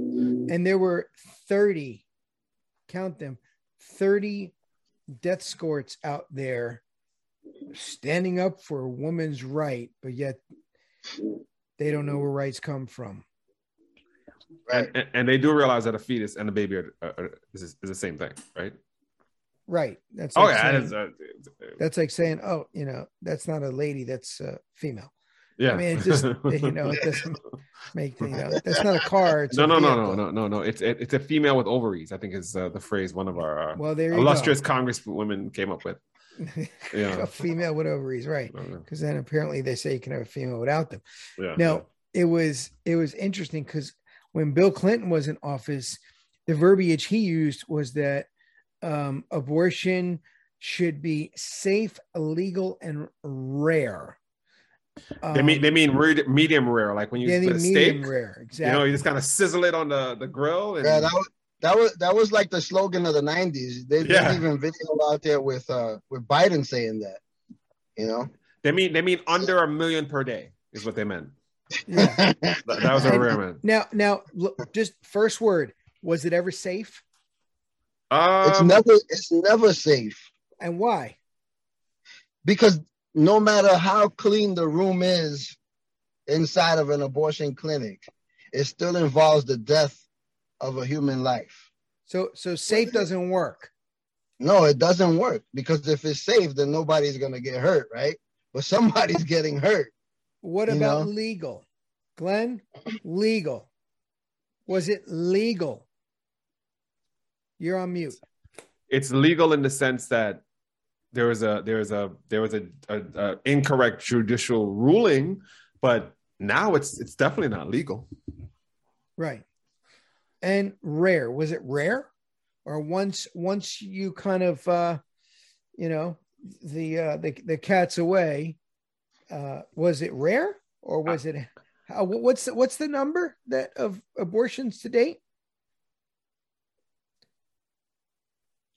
and there were 30 count them 30 death scorts out there standing up for a woman's right but yet they don't know where rights come from Right. And, and, they do realize that a fetus and a baby are, are, is, is the same thing, right? right that's Oh like yeah, saying, that is, uh, that's like saying oh you know that's not a lady that's a female yeah. i mean it just you know it doesn't make you know that's not a car it's no, a no, no, no, no, no, no. It's it, it's a female with ovaries. I think is uh, the phrase one of our uh, well there illustrious congresswomen came up with. Yeah. a female with ovaries right Uh, because then apparently they say you can have a female without them yeah. Now it was it was interesting because when Bill Clinton was in office, the verbiage he used was that um, abortion should be safe, illegal, and rare. they mean Um, they mean re- medium rare, like when you yeah, they split a medium steak. rare. You know, you just kind of sizzle it on the the grill. And, Yeah, that was that was that was like the slogan of the '90s. They, Yeah. There's even video out there with uh with Biden saying that. You know, They mean they mean under a million per day is what they meant. Yeah. That, that was a And- rare man. now, now, look, just first word. Was it ever safe, It's Um, never it's never safe and why? because no matter how clean the room is inside of an abortion clinic, it still involves the death of a human life. So, so safe doesn't work. No, it doesn't work because if it's safe, then nobody's gonna get hurt, right? But somebody's getting hurt. What You about know? legal? Glenn, legal. Was it legal? You're on mute. it's legal in the sense that there was a there was a there was a, a, a incorrect judicial ruling, but now it's it's definitely not legal. Right. And rare. Was it rare? Or once once you kind of uh you know the uh the, the cat's away, uh was it rare or was it how, what's the, what's the number that of abortions to date?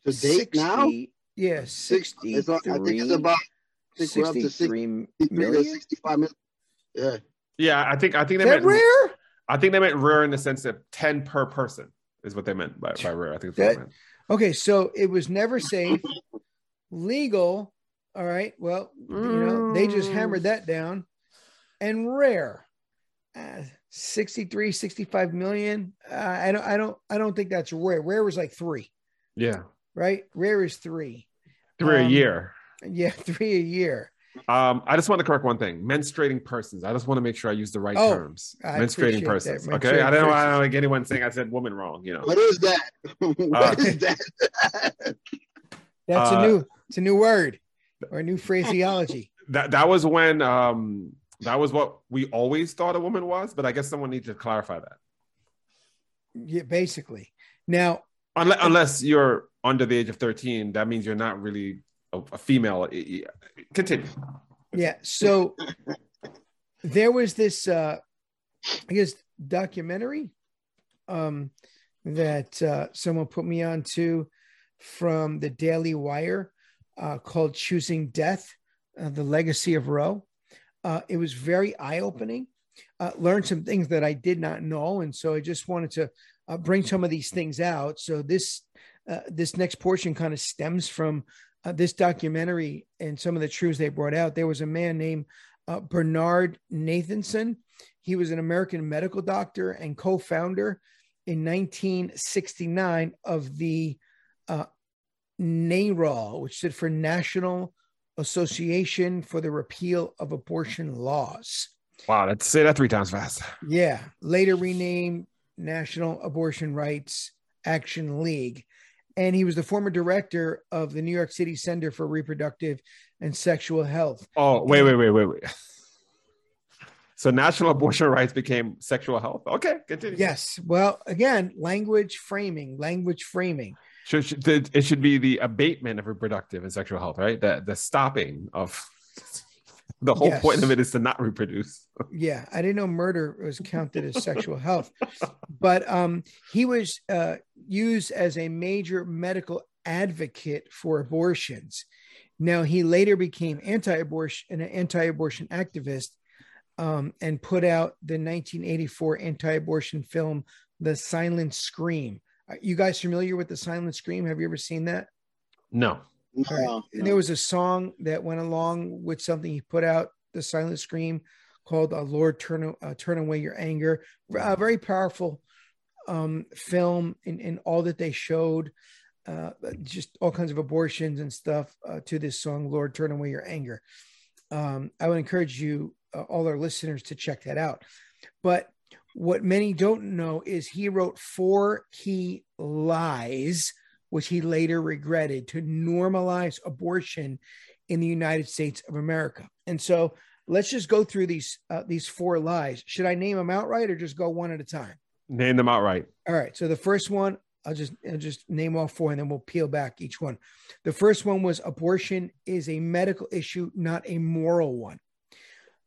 To date now, Yeah, sixty. it's, I think it's about I think to 63 60, million? 65 million. Yeah. Yeah, I think I think they that meant rare? I think they meant rare in the sense of ten per person is what they meant by, by rare. I think that's what That- they meant. Okay, so it was never safe, legal. All right. Well, you know, they just hammered that down. And rare. Uh, 63, 65 million. Uh, I don't I don't I don't think that's rare. Rare was like 3, Yeah, right? Rare is 3. three a Um, year. Yeah, 3 a year. Um, I just want to correct one thing: menstruating persons. I just want to make sure I use the right Oh, terms. I menstruating appreciate persons. that. Okay, Menstruating I don't want persons. to like anyone saying I said woman wrong. You know. What is that? What Uh, is that? That's Uh, a new it's a new word or new phraseology. that that was when um that was what we always thought a woman was, but I guess someone needs to clarify that. Yeah, basically. Now, Unless, unless you're under the age of 13, that means you're not really a, a female. Continue. Yeah. So there was this, uh, I guess, documentary um, that uh, someone put me on to from the Daily Wire uh, called Choosing Death uh, The Legacy of Roe. Uh, it was very eye opening. Uh, learned some things that I did not know. And so I just wanted to uh, bring some of these things out. So this, this next portion kind of stems from this documentary and some of the truths they brought out. There was a man named Bernard Nathanson. He was an American medical doctor and co-founder in 1969 of the uh, NARAL, which stood for National Association for the Repeal of Abortion Laws. Wow, let's say that three times fast. Yeah, later renamed National Abortion Rights Action League. And he was the former director of the New York City Center for Reproductive and Sexual Health. Oh, wait, wait, wait, wait, wait. So national abortion rights became sexual health. Okay, continue. Yes. Well, again, language framing, language framing. Should, should, it should be the abatement of reproductive and sexual health, right? The the stopping of the whole Yes. point of it is to not reproduce. Yeah, I didn't know murder was counted as sexual health, but um, he was uh, used as a major medical advocate for abortions. Now he later became anti-abortion, an anti-abortion activist, um, and put out the 1984 anti-abortion film, "The Silent Scream." Are you guys familiar with the Silent Scream? Have you ever seen that? No. No, And there was a song that went along with something he put out, the Silent Scream, called uh, "Lord Turn uh, Turn Away Your Anger." A very powerful um, film in, in all that they showed, uh, just all kinds of abortions and stuff uh, to this song, "Lord Turn Away Your Anger." Um, I would encourage you, uh, all our listeners, to check that out. But what many don't know is he wrote four key lies which he later regretted to normalize abortion in the United States of America. And so let's just go through these uh, these four lies. Should I name them outright or just go one at a time? Name them outright. All right. So the first one, I'll just I'll just name all four and then we'll peel back each one. The first one was abortion is a medical issue, not a moral one.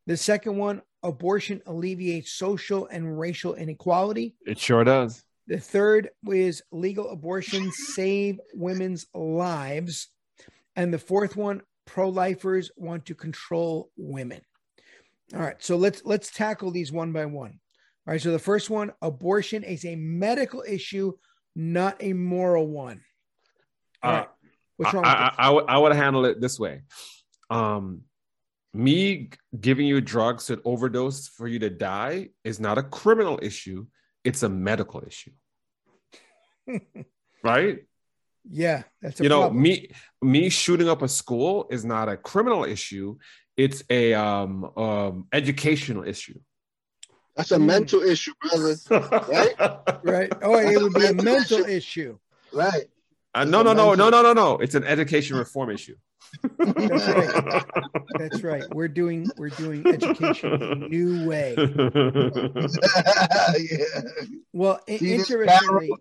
The second one, abortion alleviates social and racial inequality. It sure does. The third is legal abortion save women's lives. And the fourth one, pro-lifers want to control women. All right, so let's let's tackle these one by one. All right, so the first one, abortion is a medical issue, not a moral one. All Uh, right, what's wrong? I, with I, I would I would handle it this way. Um, me giving you drugs to overdose for you to die is not a criminal issue; it's a medical issue, right? yeah, that's a you know, problem. me me shooting up a school is not a criminal issue; it's a um, um, educational issue. That's a Mm. mental issue, brother. right? right? Oh, it would be a Mental mental issue. issue. Right. Uh, no, no, no, no, no, no, no. It's an education reform issue. That's right. That's right. We're doing we're doing education in a new way. yeah. Well, i- See this interestingly,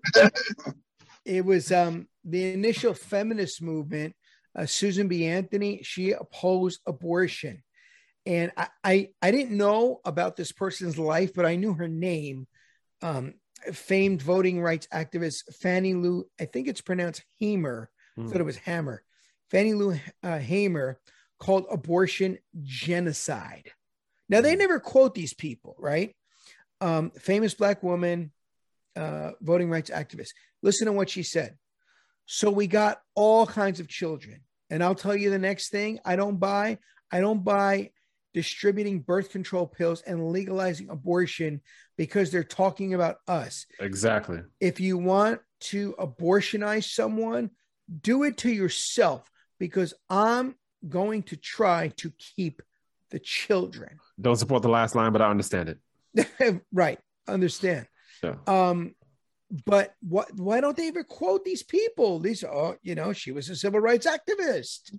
it was um the initial feminist movement. Uh, Susan B. Anthony, she opposed abortion, and I, I I didn't know about this person's life, but I knew her name. Um, famed voting rights activist Fannie Lou, I think it's pronounced Hamer. I Hmm. thought it was Hammer. Fannie Lou uh, Hamer called abortion genocide. Now they never quote these people, right? Um, famous black woman, uh, voting rights activist. Listen to what she said. So we got all kinds of children, and I'll tell you the next thing. I don't buy. I don't buy distributing birth control pills and legalizing abortion because they're talking about us exactly. if you want to abortionize someone, do it to yourself because I'm going to try to keep the children. Don't support the last line, but I understand it. right. Understand. Yeah. Um, but what why don't they ever quote these people? These are, you know, she was a civil rights activist.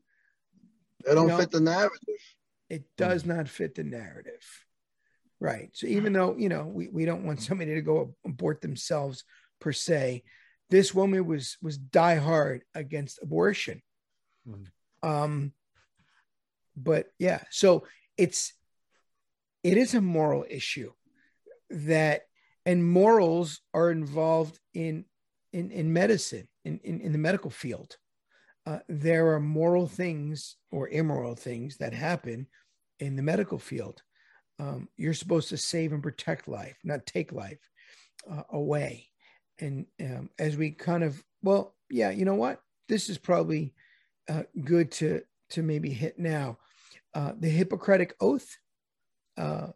They don't No. fit the narrative. It does not fit the narrative. Right. So even though, you know, we, we don't want somebody to go abort themselves per se, this woman was was diehard against abortion. Mhm. Um but yeah, so it's it is a moral issue that and morals are involved in in, in medicine, in, in, in the medical field. Uh, there are moral things or immoral things that happen in the medical field. Um, you're supposed to save and protect life, not take life uh, away. And um, as we kind of, well, yeah, you know what? This is probably uh, good to to maybe hit now. Uh, the Hippocratic Oath, uh,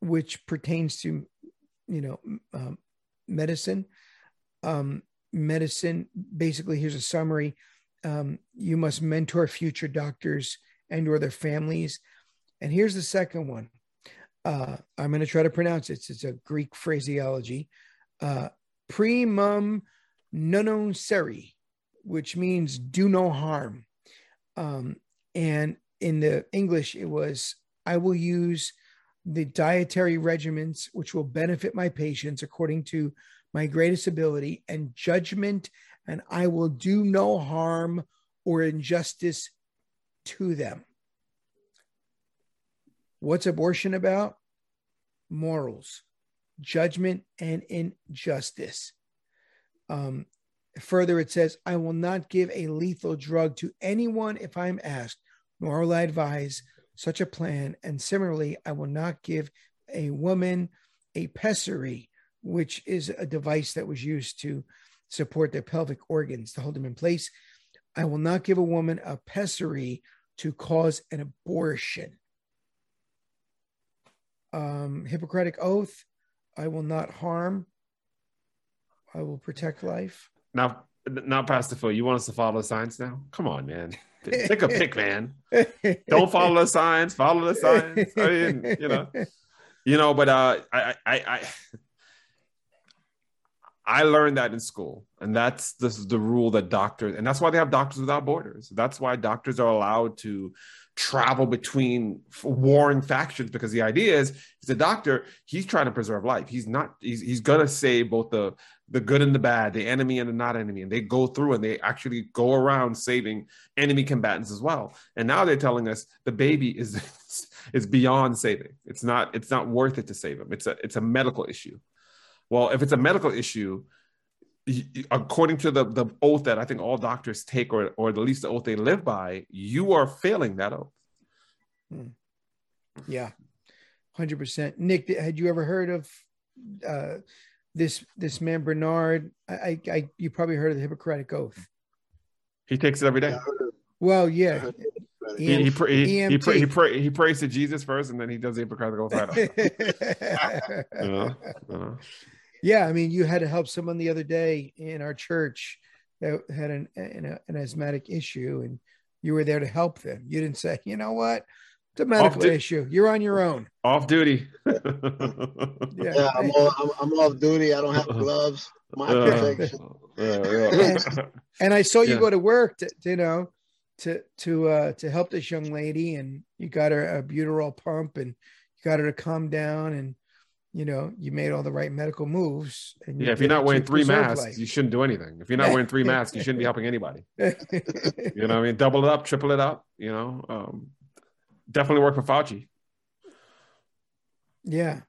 which pertains to, you know, um, medicine. Um, medicine, basically, here's a summary. Um, you must mentor future doctors and or their families. And here's the second one. Uh, I'm going to try to pronounce it. It's, a Greek phraseology. Uh, primum non nocere, which means do no harm. Um, and in the English, it was I will use the dietary regimens which will benefit my patients according to my greatest ability and judgment, and I will do no harm or injustice to them. What's abortion about? Morals, judgment, and injustice. Um, further, it says, I will not give a lethal drug to anyone if I'm asked, nor will I advise such a plan. And similarly, I will not give a woman a pessary, which is a device that was used to support their pelvic organs to hold them in place. I will not give a woman a pessary to cause an abortion. Um, Hippocratic oath I will not harm, I will protect life. Now, now, Pastor Phil, you want us to follow the signs now? Come on, man. Take a pick, man. Don't follow the signs. Follow the signs. I mean, you know, you know. But uh, I, I, I, I learned that in school, and that's this is the rule that doctors, and that's why they have Doctors Without Borders. That's why doctors are allowed to travel between warring factions because the idea is he's a doctor he's trying to preserve life. He's not he's, he's gonna save both the the good and the bad the enemy and the not enemy and they go through and they actually go around saving enemy combatants as well. And now they're telling us the baby is is beyond saving. It's not it's not worth it to save him. It's a it's a medical issue well if it's a medical issue y- y- according to the the oath that I think all doctors take, or or at least the oath they live by, you are failing that oath. Yeah, hundred percent. Nick, had you ever heard of uh, this this man Bernard? I, I, I, you probably heard of the Hippocratic Oath. He takes it every day. I heard of- Well, yeah, heard of it. He he, pray, he, he, pray, he, EMT. pray, he prays to Jesus first, and then he does the Hippocratic oath right. You know? You know? Yeah. I mean, you had to help someone the other day in our church that had an an, an asthmatic issue, and you were there to help them. You didn't say, you know what, it's a medical di- issue. You're on your own. Off duty. Yeah, Yeah, I'm, all, I'm, I'm off duty. I don't have gloves. My Uh, protection. yeah, yeah. and I saw you Yeah. go to work to, to, you know to to uh to help this young lady and you got her albuterol pump and you got her to calm down and you know you made all the right medical moves and you Yeah, if you're not wearing three masks, life. you shouldn't do anything. If you're not wearing three masks, you shouldn't be helping anybody. You know what I mean? Double it up, triple it up, you know. Um, definitely work for Fauci. yeah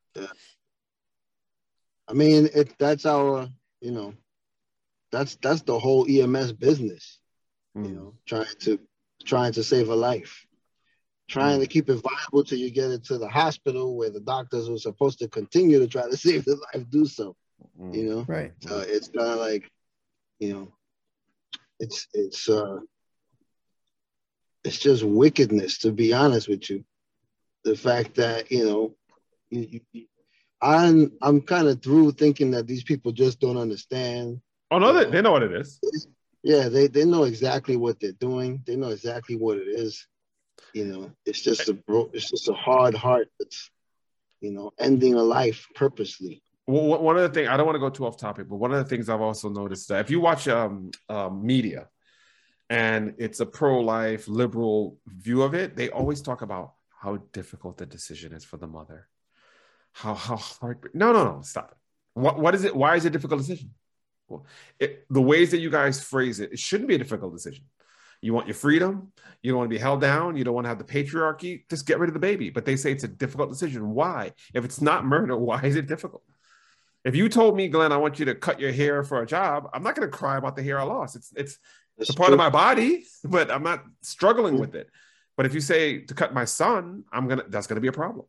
I mean, it that's our, you know, that's that's the whole EMS business. You Mm. know, trying to trying to save a life, trying to keep it viable till you get it to the hospital where the doctors who are supposed to continue to try to save the life do so. Mm. You know, right uh, it's kind of like, you know, it's it's uh, it's just wickedness to be honest with you. The fact that you know, you, you, you- I'm I'm kind of through thinking that these people just don't understand. Oh no, they, they know what it is. Yeah, they they know exactly what they're doing. They know exactly what it is. You know, it's just a bro. It's just a hard heart that's, you know, ending a life purposely. Well, one- of the things I don't want to go too off topic, but one of the things I've also noticed that if you watch um, um, media and it's a pro-life liberal view of it, they always talk about how difficult the decision is for the mother. How how hard? No, no, no, stop it. What what is it? Why is it a difficult decision? Well, it, the ways that you guys phrase it, it shouldn't be a difficult decision. You want your freedom. You don't want to be held down. You don't want to have the patriarchy. Just get rid of the baby. But they say it's a difficult decision. Why? If it's not murder, why is it difficult? If you told me, Glenn, I want you to cut your hair for a job, I'm not going to cry about the hair I lost. It's it's it's a part true. of my body, but I'm not struggling mm-hmm. with it. But if you say to cut my son, I'm gonna that's gonna be a problem.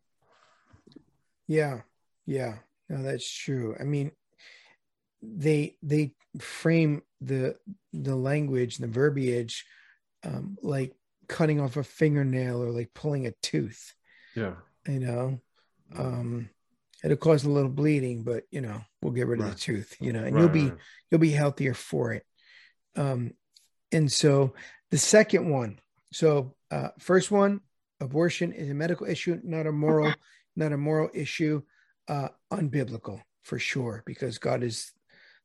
yeah yeah no that's true i mean they they frame the the language the verbiage um like cutting off a fingernail or like pulling a tooth Yeah. you know? Um it'll cause a little bleeding but you know we'll get rid of the tooth you know and Right, you'll be right. you'll be healthier for it. Um and so the second one so uh first one abortion is a medical issue not a moral not a moral issue uh unbiblical for sure because god is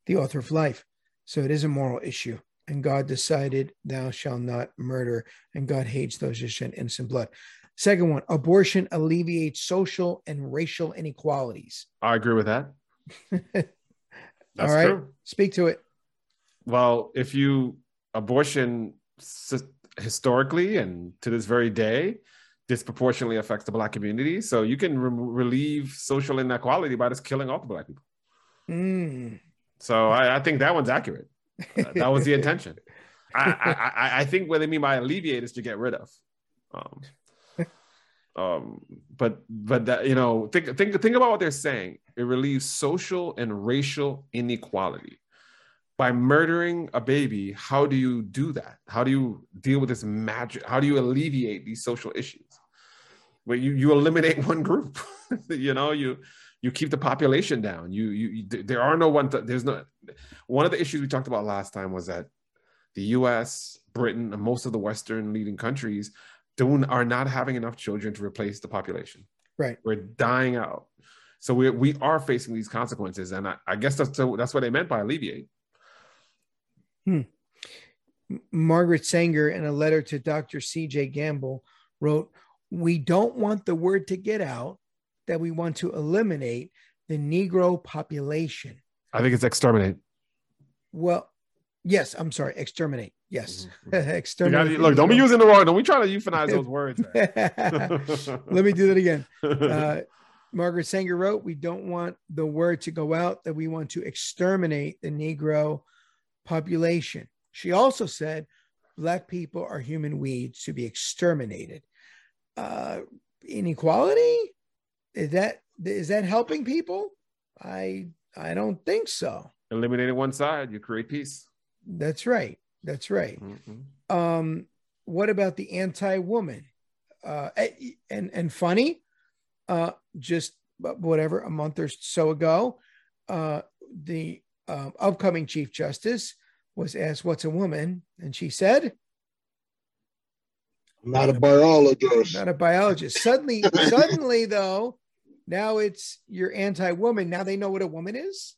the author of life. So it is a moral issue and god decided thou shalt not murder and god hates those who shed innocent blood second one abortion alleviates social and racial inequalities I agree with that. That's All right. true. speak to it Well, if you abortion historically and to this very day disproportionately affects the black community, so you can re- relieve social inequality by just killing all the black people. Mm. So I, I think that one's accurate. Uh, that was the intention. I, I, I, I think what they mean by alleviate is to get rid of. Um, um, but but that you know think think think about what they're saying. It relieves social and racial inequality by murdering a baby. How do you do that? How do you deal with this magic? How do you alleviate these social issues? Well, you you eliminate one group. you know you you keep the population down. You you, you there are no one. There's no one of the issues we talked about last time was that the U.S., Britain, and most of the Western leading countries don't are not having enough children to replace the population. Right. We're dying out. So we we are facing these consequences, and I, I guess that's that's what they meant by alleviate. Hmm. Margaret Sanger, in a letter to Dr. C.J. Gamble, wrote, We don't want the word to get out that we want to eliminate the Negro population. I think it's exterminate. Well, yes, I'm sorry, exterminate. Yes, gotta- exterminate. look, don't be using the wrong. Don't be trying to euphemize those words. Let me do that again. Uh, Margaret Sanger wrote, We don't want the word to go out that we want to exterminate the Negro population. She also said, Black people are human weeds to be exterminated. Uh, inequality is that is that helping people? I I don't think so. Eliminating one side, you create peace. That's right. That's right. Mhm. Um, what about the anti-woman? Uh, and and funny, uh, just whatever a month or so ago, uh, the uh, upcoming Chief Justice was asked, "What's a woman?" and she said, not a biologist. "Not a biologist." Suddenly, suddenly though, now it's you're anti-woman. Now they know what a woman is.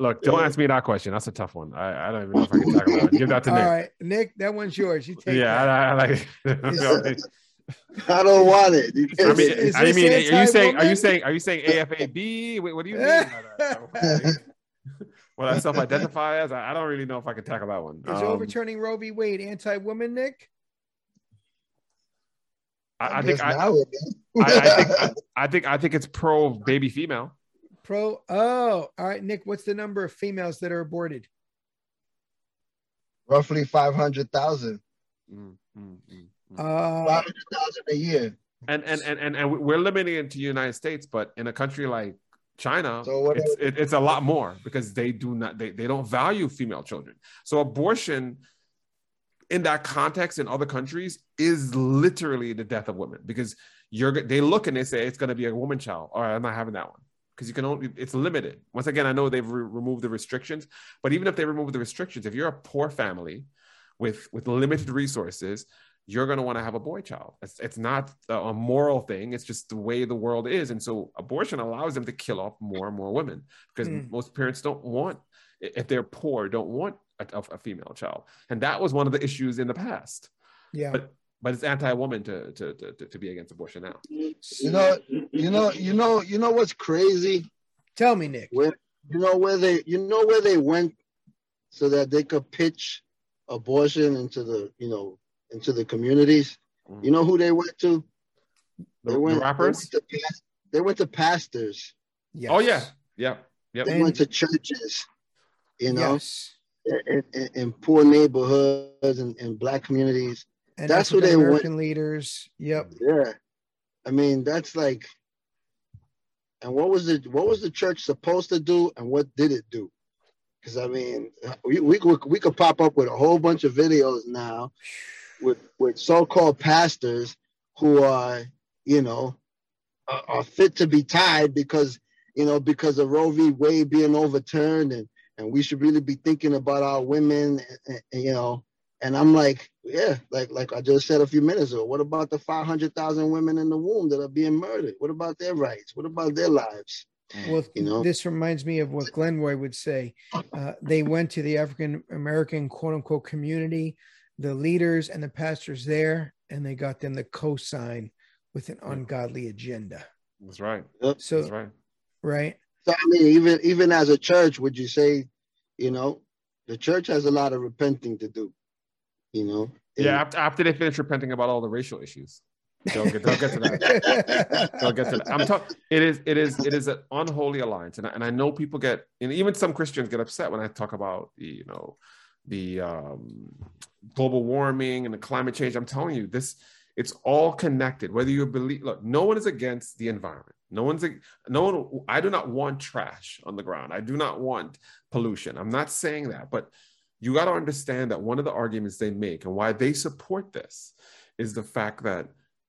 Look, don't ask me that question. That's a tough one. I, I don't even know if I can talk about it. Give that to All Nick. right, Nick, that one's yours. You take Yeah, that. I, I like. I don't want it. I mean, Is I mean, are you saying? Are you saying? Are you saying AFAB? Wait, what do you mean? by that? Well, I self-identify as. I I don't really know if I can tackle that one. Is Um, overturning Roe v. Wade anti-woman, Nick? I, I think. I, now. I, I think. I, I think. I think it's pro baby female. Pro. Oh, all right, Nick. What's the number of females that are aborted? roughly 500,000. Mm, mm, mm, mm. Uh, 500,000 a year. and and and and, and we're limiting it to the United States, but in a country like China, So it's it, it's a lot more because they do not they, they don't value female children. So abortion in that context in other countries is literally the death of women because you're they look and they say it's going to be a woman child. All right, I'm not having that one because you can only it's limited. Once again, I know they've re- removed the restrictions, but even if they remove the restrictions, if you're a poor family with with limited resources, you're going to want to have a boy child. It's, it's not a moral thing. It's just the way the world is. And so abortion allows them to kill off more and more women because Mm. most parents don't want, if they're poor, don't want a, a- a female child. And that was one of the issues in the past. yeah. But but it's anti-woman to, to, to, to, to be against abortion now. You know, you know, you know, you know what's crazy? Tell me, Nick. Where you know where they you know where they went so that they could pitch abortion into the you know into the communities. Mm-hmm. You know who they went to? The, They the went, rappers? They went, to, pas- they went to pastors. Yes. Oh, yeah. Yeah. Yep. They And- went to churches. You know, Yes. in, in, in poor neighborhoods and, and black communities. And That's what they American leaders. Yep. Yeah, I mean that's like. And what was the what was the church supposed to do, and what did it do? Because I mean, we, we could we could pop up with a whole bunch of videos now, with with so-called pastors who are you know are, are fit to be tied because you know because of Roe v. Wade being overturned, and and we should really be thinking about our women, and, and, you know. And I'm like, yeah, like like I just said a few minutes ago. What about the 500,000 women in the womb that are being murdered? What about their rights? What about their lives? Well, You know? this reminds me of what Glenroy would say. Uh, they went to the African American quote unquote community, the leaders and the pastors there, and they got them to co-sign with an ungodly agenda. That's right. So, That's right. right? So I mean, even even as a church, would you say, you know, the church has a lot of repenting to do, you know? Yeah. After, after they finish repenting about all the racial issues, they'll get, they'll get to that. I'll get to that. I'm talking. It is. It is. It is an unholy alliance, and I, and I know people get, and even some Christians get upset when I talk about the, you know, the um, global warming and the climate change. I'm telling you, this it's all connected. Whether you believe, look, no one is against the environment. No one's. No one. I do not want trash on the ground. I do not want pollution. I'm not saying that, but you got to understand that one of the arguments they make and why they support this is the fact that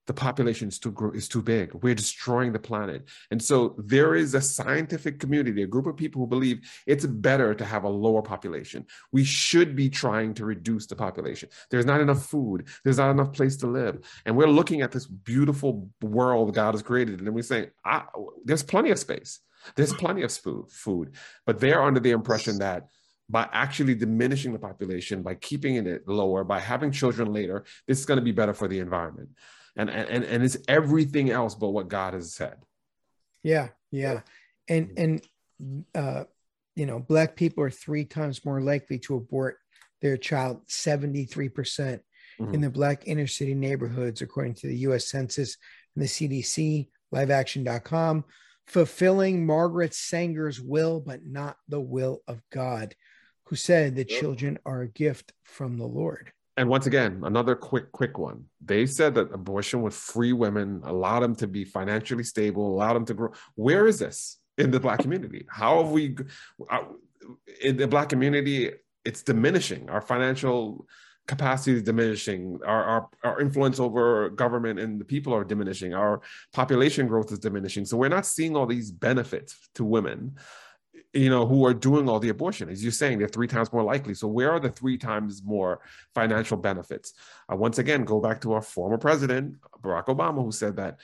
the population is too is too big. We're destroying the planet, and so there is a scientific community, a group of people who believe it's better to have a lower population. We should be trying to reduce the population. There's not enough food. There's not enough place to live, and we're looking at this beautiful world God has created, and we're saying, ah, "There's plenty of space. There's plenty of food, food." But they're under the impression that by actually diminishing the population, by keeping it lower, by having children later, this is going to be better for the environment. And, and, and it's everything else but what God has said. Yeah, yeah. And and uh you know, black people are three times more likely to abort their child, 73% in Mhm. the black inner city neighborhoods, according to the US Census and the CDC liveaction.com, fulfilling Margaret Sanger's will, but not the will of God, who said that Yep. children are a gift from the Lord. And once again, another quick, quick one. They said that abortion would free women, allow them to be financially stable, allow them to grow. Where is this in the black community? How have we, uh, in the black community, it's diminishing. Our financial capacity is diminishing. Our, our, our influence over government and the people are diminishing. Our population growth is diminishing. So we're not seeing all these benefits to women you know, who are doing all the abortion. As you're saying, they're three times more likely. So where are the three times more financial benefits? Uh, once again, go back to our former president, Barack Obama, who said that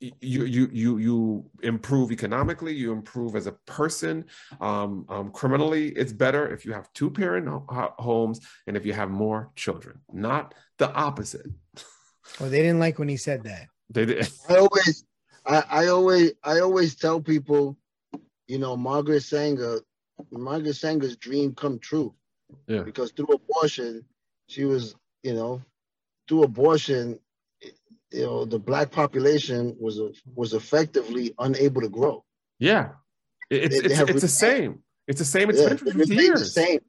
you you you you improve economically, you improve as a person. Um, um, criminally, it's better if you have two parent ho- ho- homes and if you have more children, not the opposite. Well, they didn't like when he said that. They did. I always, I, I always, I always tell people, you know, Margaret Sanger, Margaret Sanger's dream come true. Yeah. Because through abortion, she was, you know, through abortion, you know, the black population was was effectively unable to grow. Yeah, it's They- they it's, have it's the same. It's the same. It's Yeah, been for 50 remain the years. same.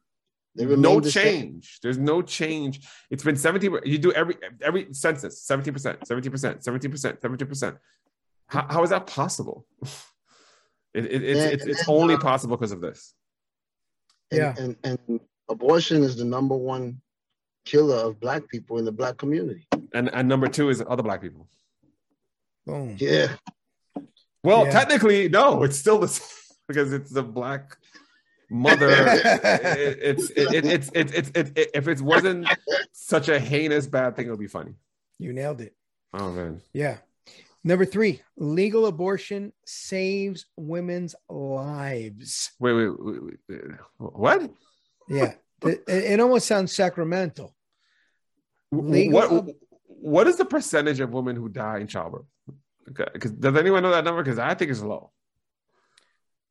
No the same. change. There's no change. It's been 17. You do every every census, 17%, 17%, 17%, 17%. How, how is that possible? It, it, it's Yeah, it's, it's then, only uh, possible because of this. And, Yeah. and and abortion is the number one killer of black people in the black community. And and number two is other black people. Boom. Yeah. Well, Yeah. technically, no, it's still the same because it's the black mother. It- it's it, it, it's it's it's it, it, if it wasn't such a heinous bad thing, it would be funny. You nailed it. Oh man. Yeah. Number three, legal abortion saves women's lives. Wait, wait, wait, wait, what? Yeah. it, it almost sounds sacramental. Legal what ab- what is the percentage of women who die in childbirth? Okay, 'cause does anyone know that number? Because I think it's low.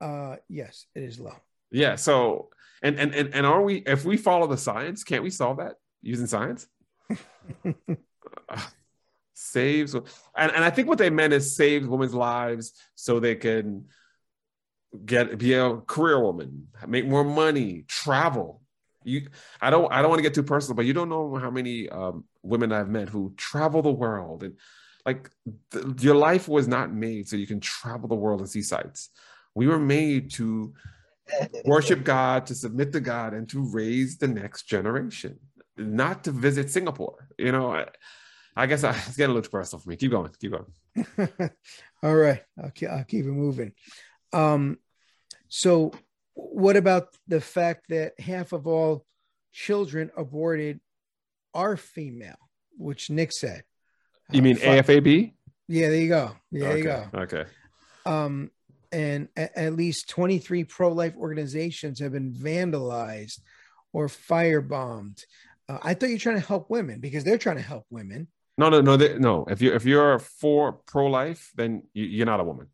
Uh, yes, it is low. Yeah. So and and and and are we if we follow the science, can't we solve that using science? Saves and, and I think what they meant is saves women's lives so they can get be a career woman, make more money, travel. You I don't I don't want to get too personal, but you don't know how many um, women I've met who travel the world and like th- your life was not made so you can travel the world and see sights. We were made to worship God, to submit to God, and to raise the next generation, not to visit Singapore. You know, I, I guess I, it's getting a little too personal for me. Keep going, keep going. All right, I'll, ke- I'll keep it moving. Um, so, what about the fact that half of all children aborted are female, which Nick said? You mean Uh, AFAB? Yeah, there you go. Yeah, there you okay. go. Okay. Um, and a- at least 23 pro-life organizations have been vandalized or firebombed. Uh, I thought you're trying to help women because they're trying to help women. No, no, no, they, no. If you if you're for pro life, then you, you're not a woman.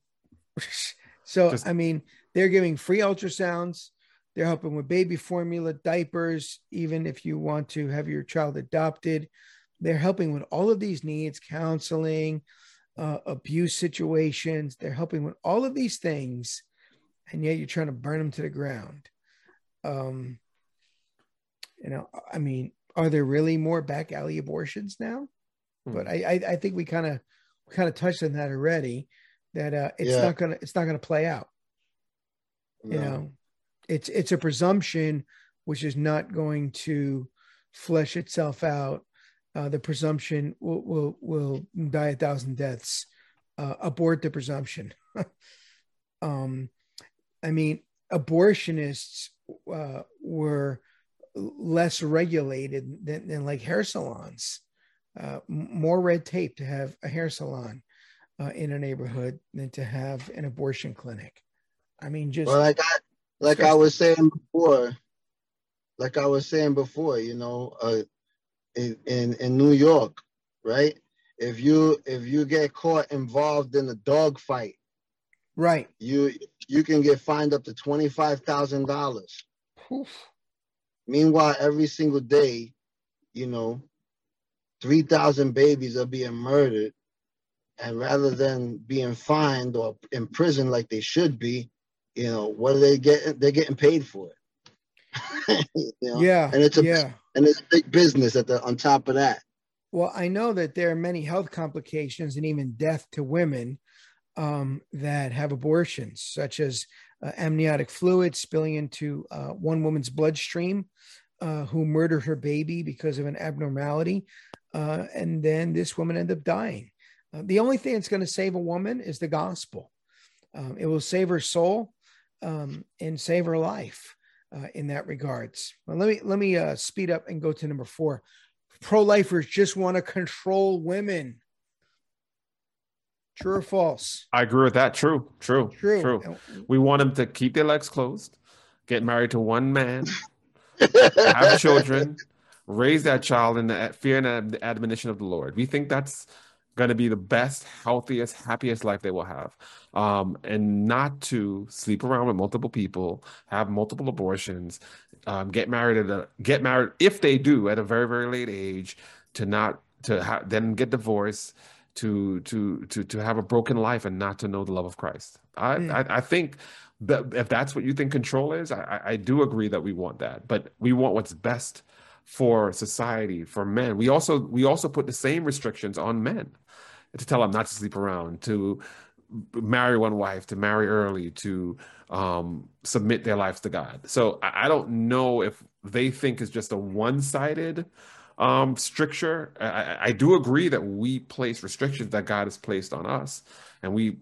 so Just- I mean, they're giving free ultrasounds. They're helping with baby formula, diapers, even if you want to have your child adopted. They're helping with all of these needs, counseling, uh, abuse situations. They're helping with all of these things, and yet you're trying to burn them to the ground. Um, you know, I mean, are there really more back alley abortions now? Hmm. But I, I, I think we kind of, kind of touched on that already. That uh, it's Yeah. not gonna, it's not gonna play out you know it's it's a presumption which is not going to flesh itself out uh, the presumption will, will will die a thousand deaths uh, abort the presumption um i mean abortionists uh, were less regulated than, than like hair salons uh, more red tape to have a hair salon uh, in a neighborhood than to have an abortion clinic i mean just Well, like I like I was saying before, like I was saying before, you know, uh, in, in in New York, right? If you if you get caught involved in a dog fight, right you you can get fined up to twenty five thousand dollars. Meanwhile, every single day, you know, three thousand babies are being murdered, and rather than being fined or imprisoned like they should be, you know, what are they getting? They're getting paid for it. you know? Yeah. and it's a yeah. and it's big business at the on top of that. Well, I know that there are many health complications and even death to women um, that have abortions, such as uh, amniotic fluid spilling into uh, one woman's bloodstream, uh, who murdered her baby because of an abnormality. Uh, and then this woman ended up dying. Uh, the only thing that's going to save a woman is the gospel. Um, it will save her soul um, and save her life uh, in that regards. Well, let me let me uh, speed up and go to number four. Pro-lifers just want to control women. True or false? I agree with that. True, true, True. true. We want them to keep their legs closed, get married to one man, have children, raise that child in the fear and the admonition of the Lord. We think that's going to be the best, healthiest, happiest life they will have. Um, and not to sleep around with multiple people, have multiple abortions, um, get married at a get married if they do at a very very late age, to not to ha- then get divorced. To to to to have a broken life and not to know the love of Christ. I Mm. I, I think that if that's what you think control is, I, I- I do agree that we want that, but we want what's best for society, for men. We also we also put the same restrictions on men to tell them not to sleep around, to marry one wife, to marry early, to um, submit their lives to God. So I, I don't know if they think it's just a one-sided um, stricture. I, I- do agree that we place restrictions that God has placed on us, and we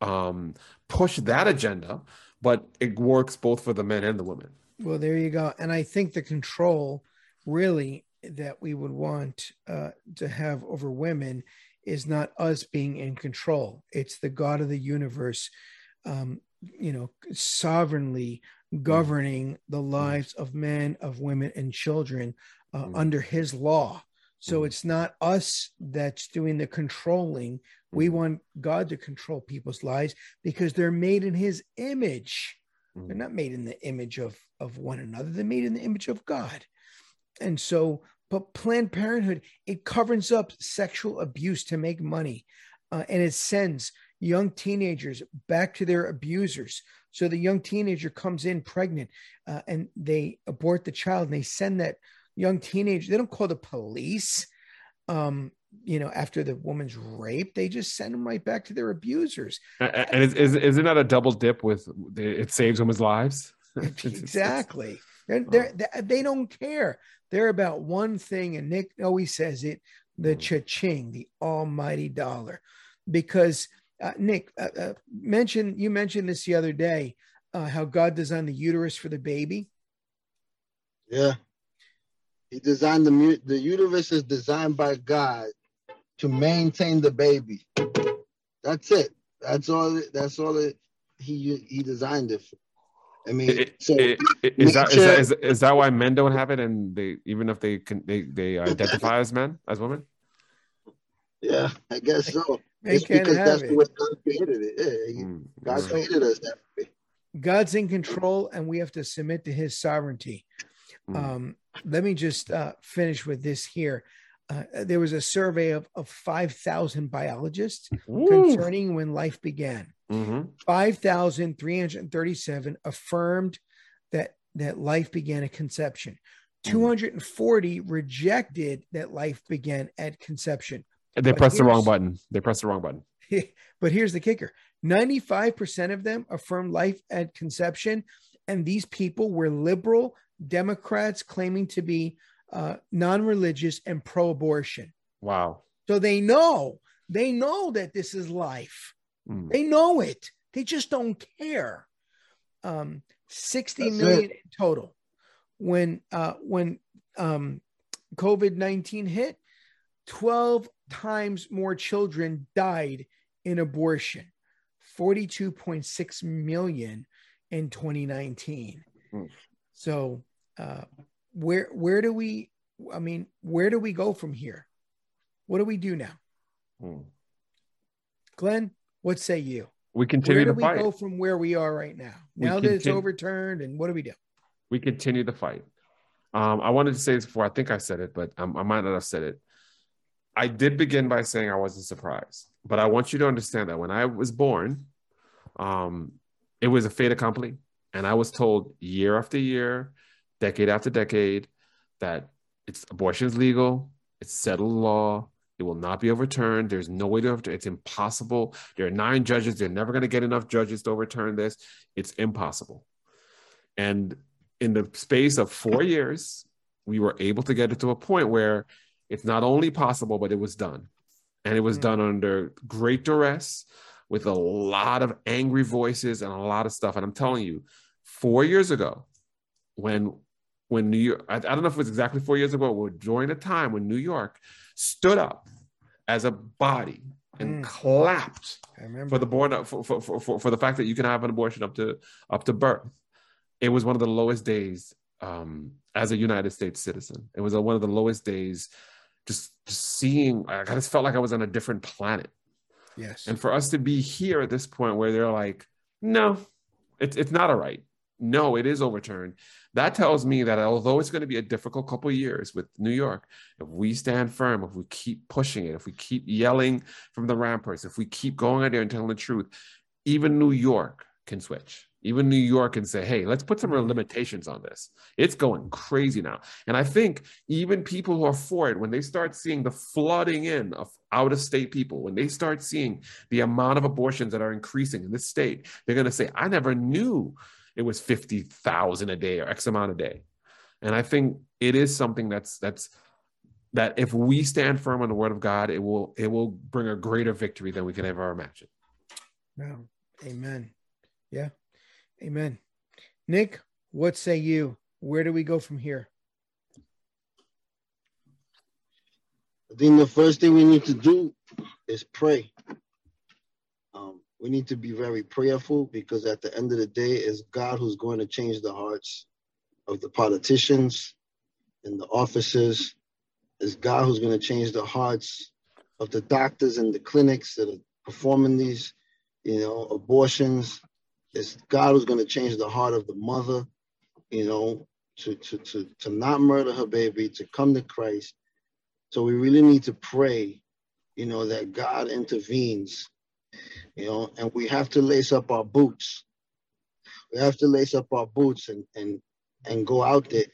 um, push that agenda, but it works both for the men and the women. Well, there you go. And I think the control really that we would want uh, to have over women is not us being in control. It's the God of the universe, um, you know, sovereignly governing the lives of men, of women, and children uh, Mm. under his law. So Mm. it's not us that's doing the controlling. We Mm. want God to control people's lives because they're made in his image. Mm. They're not made in the image of, of one another. They're made in the image of God. And so, but Planned Parenthood, it covers up sexual abuse to make money. Uh, and it sends young teenagers back to their abusers. So the young teenager comes in pregnant uh, and they abort the child and they send that young teenager, they don't call the police, um, you know, after the woman's rape, they just send them right back to their abusers. And is, is, isn't that a double dip with it saves women's lives? Exactly. They're, they're, they they don't care. They're about one thing, and Nick always says it: the Mm. cha-ching, the almighty dollar. Because uh, Nick uh, uh, mentioned you mentioned this the other day, uh, how God designed the uterus for the baby. Yeah. He designed the the uterus is designed by God to maintain the baby. That's it. That's all. That's all it. He he designed it for. I mean, I- so I- I- is, that, is, nature- that, is, is that why men don't have it and they even if they can they, they identify as men as women yeah, I guess so. They it's can't because have that's it. the way God created it. Yeah, he- Mm, God mm. created us that way. God's in control, and we have to submit to His sovereignty. Mm. Um, let me just uh, finish with this here. Uh, there was a survey of, of 5,000 biologists Woo. concerning when life began. Mhm. 5,337 affirmed that, that life began at conception. Mm. 240 rejected that life began at conception. they But pressed the wrong button they pressed the wrong button but here's the kicker 95% of them affirmed life at conception. And these people were liberal Democrats claiming to be uh, non religious and pro abortion. wow So they know, they know that this is life. Mm. They know it. They just don't care. Um, 60 That's million in total. When uh, when um, COVID 19 hit, 12 times more children died in abortion, 42.6 million in 2019. Hmm. So uh, where where do we I mean, where do we go from here? What do we do now? Mm. Glenn, what say you? we continue Where do to we fight go from where we are right now? We Now that it's overturned, and what do we do? we continue to fight. Um, I wanted to say this before. I think I said it, but um, I might not have said it. I did begin by saying I wasn't surprised. but I want you to understand that when I was born, um, it was a fait accompli. And I was told year after year, decade after decade, that it's abortion is legal, it's settled law, it will not be overturned. There's no way to overturn. It's impossible. There are nine judges. They're never going to get enough judges to overturn this. It's impossible. And in the space of four years, we were able to get it to a point where it's not only possible, but it was done. And it was mm. done under great duress with a lot of angry voices and a lot of stuff. And I'm telling you, four years ago, when when New York, I, I don't know if it was exactly four years ago, but during a time when New York stood up as a body and mm. clapped for the born for, for, for, for, the fact that you can have an abortion up to up to birth. It was one of the lowest days um, as a United States citizen. It was a, one of the lowest days. Just, just seeing, I just felt like I was on a different planet. Yes. And for us to be here at this point where they're like, no, it's it's not all right. No, it is overturned. That tells me that although it's going to be a difficult couple of years with New York, if we stand firm, if we keep pushing it, if we keep yelling from the ramparts, if we keep going out there and telling the truth, even New York can switch. Even New York can say, hey, let's put some mm-hmm. limitations on this. It's going crazy now. And I think even people who are for it, when they start seeing the flooding in of out of state people, when they start seeing the amount of abortions that are increasing in this state, they're going to say, I never knew it was 50,000 a day or X amount a day. And I think it is something that's, that's, that if we stand firm on the word of God, it will, it will bring a greater victory than we can ever imagine. No. Amen. Yeah. Amen. Nick, what say you? Where do we go from here? I think the first thing we need to do is pray. We need to be very prayerful because at the end of the day, it's God who's going to change the hearts of the politicians and the officers. It's God who's going to change the hearts of the doctors and the clinics that are performing these, you know, abortions it's God who's going to change the heart of the mother, you know, to, to, to, to not murder her baby, to come to Christ. So we really need to pray, you know, that God intervenes, you know, and we have to lace up our boots. We have to lace up our boots and, and, and go out there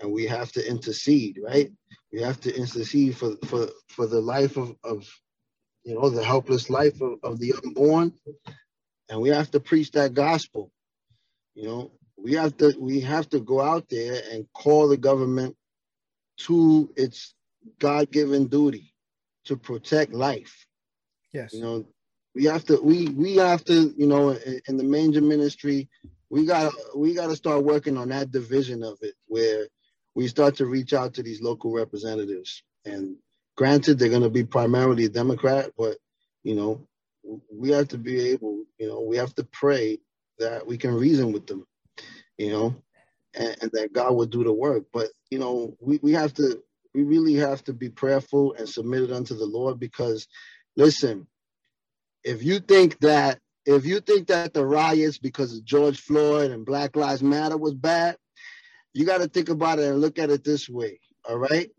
and we have to intercede, right? We have to intercede for, for, for the life of, of, you know, the helpless life of, of the unborn and we have to preach that gospel. You know, we have to we have to go out there and call the government to its God-given duty to protect life. Yes. You know, we have to we we have to, you know, in, in the manger ministry, we got we got to start working on that division of it where we start to reach out to these local representatives. And granted, they're going to be primarily Democrat, but you know, we have to be able, you know, we have to pray that we can reason with them, you know, and, and that God will do the work. But, you know, we, we have to, we really have to be prayerful and submitted unto the Lord because, listen, if you think that, if you think that the riots because of George Floyd and Black Lives Matter was bad, you got to think about it and look at it this way. All right.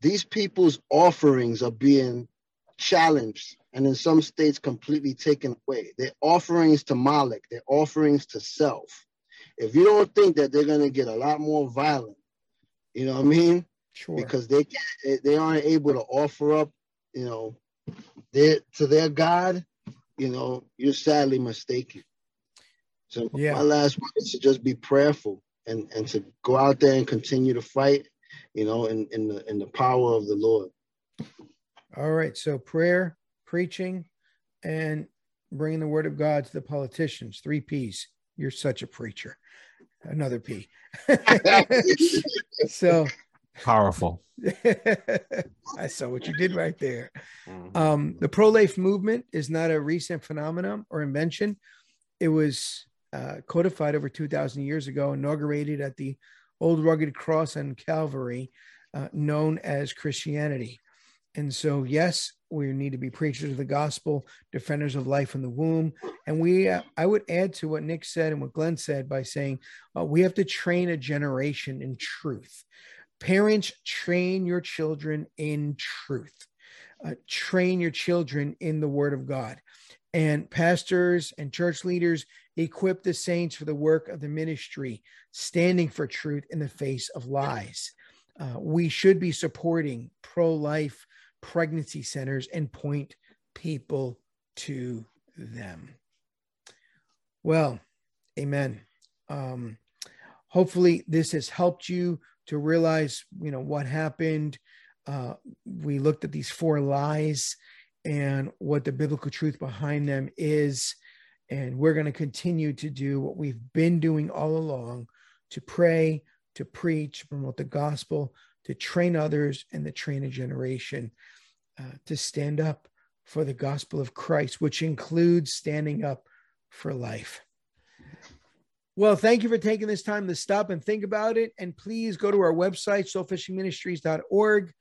These people's offerings are being challenged and in some states completely taken away. They're offerings to Molech, they're offerings to self. If you don't think that they're gonna get a lot more violent, you know what I mean? Sure. Because they can't, they aren't able to offer up, you know, their to their God, you know, you're sadly mistaken. So yeah. my last word is to just be prayerful and and to go out there and continue to fight, you know, in in the in the power of the Lord. All right. So prayer, preaching, and bringing the word of God to the politicians. Three P's. You're such a preacher. Another P. so powerful. I saw what you did right there. Mm-hmm. Um, the pro life movement is not a recent phenomenon or invention. It was uh, codified over 2,000 years ago, inaugurated at the old rugged cross and Calvary, uh, known as Christianity. And so, yes, we need to be preachers of the gospel, defenders of life in the womb. And we, uh, I would add to what Nick said and what Glenn said by saying uh, we have to train a generation in truth. Parents, train your children in truth. uh, train your children in the Word of God. And pastors and church leaders equip the saints for the work of the ministry, standing for truth in the face of lies. Uh, we should be supporting pro life pregnancy centers and point people to them. Well, amen. Um, hopefully, this has helped you to realize, you know, what happened. Uh, we looked at these four lies and what the biblical truth behind them is. And we're going to continue to do what we've been doing all along to pray, to preach, promote the gospel, to train others, and to train a generation uh, to stand up for the gospel of Christ, which includes standing up for life. Well, thank you for taking this time to stop and think about it. And please go to our website, soulfishingministries.org.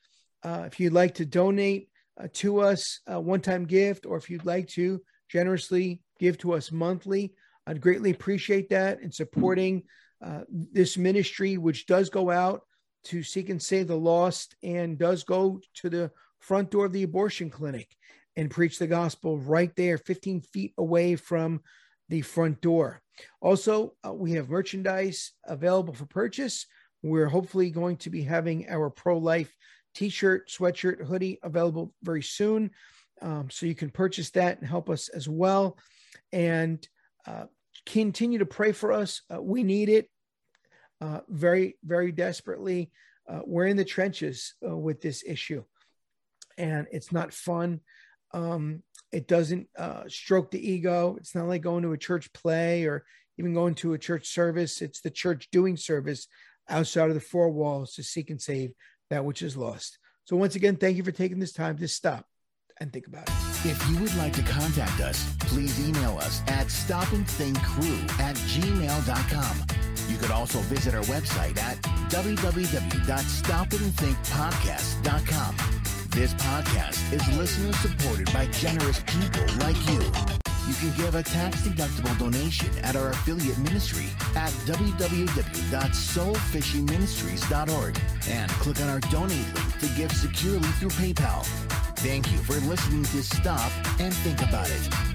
Uh, if you'd like to donate uh, to us a one time gift, or if you'd like to generously give to us monthly, I'd greatly appreciate that in supporting uh, this ministry, which does go out to seek and save the lost and does go to the front door of the abortion clinic and preach the gospel right there, 15 feet away from the front door. Also, uh, we have merchandise available for purchase. We're hopefully going to be having our pro life t shirt, sweatshirt, hoodie available very soon. Um, so you can purchase that and help us as well. And uh, continue to pray for us. Uh, we need it uh, very, very desperately. Uh, we're in the trenches uh, with this issue, and it's not fun. Um, it doesn't uh, stroke the ego. It's not like going to a church play or even going to a church service. It's the church doing service outside of the four walls to seek and save that which is lost. So, once again, thank you for taking this time to stop and think about it. If you would like to contact us, please email us at stopandthinkcrew at gmail.com. You could also visit our website at www.stopandthinkpodcast.com. This podcast is listener supported by generous people like you. You can give a tax-deductible donation at our affiliate ministry at www.soulfishingministries.org and click on our donate link to give securely through PayPal. Thank you for listening to Stop and Think About It.